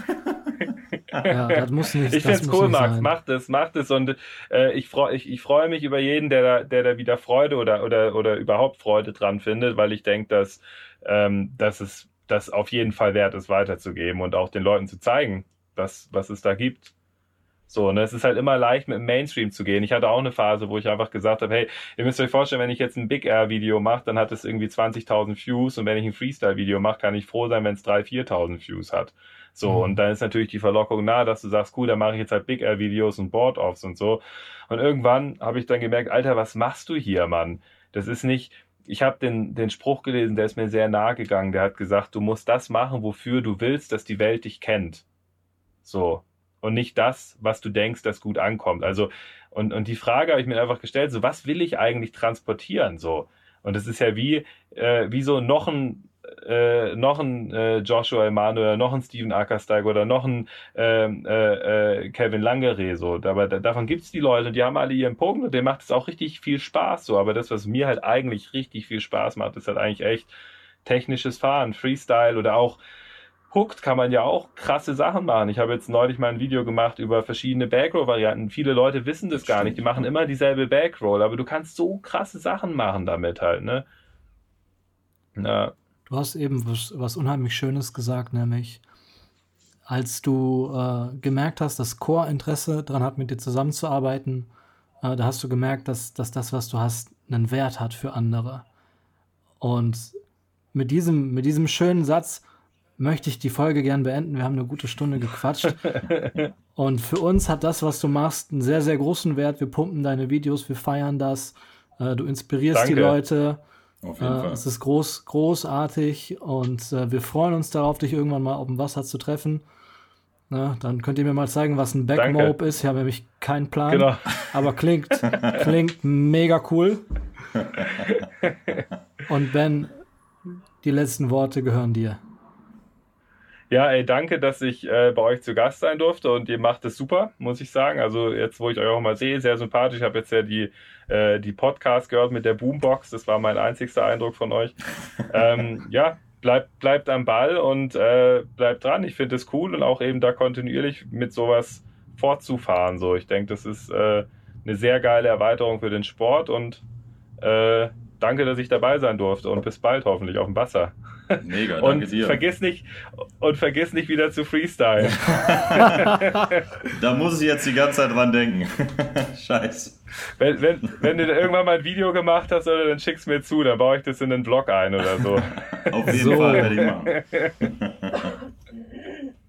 Ja, das muss nicht, Ich find's muss cool, Max. Macht es, macht es. Und äh, ich freue ich, ich freu mich über jeden, der da, der da wieder Freude oder, oder, oder überhaupt Freude dran findet, weil ich denke, dass, ähm, dass es das auf jeden Fall wert ist, weiterzugeben und auch den Leuten zu zeigen, was, was es da gibt. So, ne, es ist halt immer leicht, mit dem Mainstream zu gehen. Ich hatte auch eine Phase, wo ich einfach gesagt habe, hey, ihr müsst euch vorstellen, wenn ich jetzt ein Big Air Video mache, dann hat es irgendwie 20.000 Views und wenn ich ein Freestyle Video mache, kann ich froh sein, wenn es 3.000, 4.000 Views hat. So, Mhm. und dann ist natürlich die Verlockung nah, dass du sagst, cool, dann mache ich jetzt halt Big Air Videos und Board-Offs und so. Und irgendwann habe ich dann gemerkt, Alter, was machst du hier, Mann? Das ist nicht, ich habe den, den Spruch gelesen, der ist mir sehr nahe gegangen. Der hat gesagt, du musst das machen, wofür du willst, dass die Welt dich kennt. So. Und nicht das, was du denkst, das gut ankommt. Also, und, und die Frage habe ich mir einfach gestellt, so, was will ich eigentlich transportieren? So. Und das ist ja wie, äh, wie so noch ein, äh, noch ein äh, Joshua Emanuel, noch ein Steven Ackersteig oder noch ein ähm, äh, äh, Kevin Langere. So. Aber da, davon gibt's die Leute, die haben alle ihren Punkt und denen macht es auch richtig viel Spaß. So. Aber das, was mir halt eigentlich richtig viel Spaß macht, ist halt eigentlich echt technisches Fahren, Freestyle oder auch Hooked kann man ja auch krasse Sachen machen. Ich habe jetzt neulich mal ein Video gemacht über verschiedene Backroll-Varianten. Viele Leute wissen das gar nicht. Die machen immer dieselbe Backroll, aber du kannst so krasse Sachen machen damit halt, ne? Ja, Du hast eben was, was unheimlich Schönes gesagt, nämlich als du äh, gemerkt hast, dass Core Interesse daran hat, mit dir zusammenzuarbeiten, äh, da hast du gemerkt, dass, dass das, was du hast, einen Wert hat für andere. Und mit diesem, mit diesem schönen Satz möchte ich die Folge gern beenden. Wir haben eine gute Stunde gequatscht. Und für uns hat das, was du machst, einen sehr, sehr großen Wert. Wir pumpen deine Videos, wir feiern das. Äh, du inspirierst die Danke. Leute. Auf jeden Äh, Fall. es ist groß, großartig und äh, wir freuen uns darauf, dich irgendwann mal auf dem Wasser zu treffen. Na, dann könnt ihr mir mal zeigen, was ein Backmope ist. Ich habe nämlich keinen Plan, genau. aber klingt, klingt mega cool. Und Ben, die letzten Worte gehören dir. Ja, ey, danke, dass ich äh, bei euch zu Gast sein durfte und ihr macht es super, muss ich sagen. Also jetzt, wo ich euch auch mal sehe, sehr sympathisch. Ich habe jetzt ja die, äh, die Podcast gehört mit der Boombox. Das war mein einzigster Eindruck von euch. ähm, ja, bleibt, bleibt am Ball und äh, bleibt dran. Ich finde es cool und auch eben da kontinuierlich mit sowas fortzufahren. So, ich denke, das ist äh, eine sehr geile Erweiterung für den Sport und äh, danke, dass ich dabei sein durfte und bis bald hoffentlich auf dem Wasser. Mega, danke Und dir. vergiss nicht und vergiss nicht wieder zu Freestyle. Da muss ich jetzt die ganze Zeit dran denken. Scheiße. wenn, wenn, wenn du irgendwann mal ein Video gemacht hast, oder dann schick's mir zu, dann baue ich das in den Vlog ein oder so. Auf jeden So. Fall werde ich machen.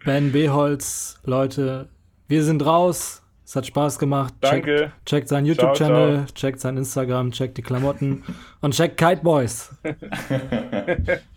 Ben Beholz, Leute, wir sind raus. Es hat Spaß gemacht. Danke. Checkt, checkt seinen YouTube-Channel, checkt sein Instagram, checkt die Klamotten und checkt Kite Boys.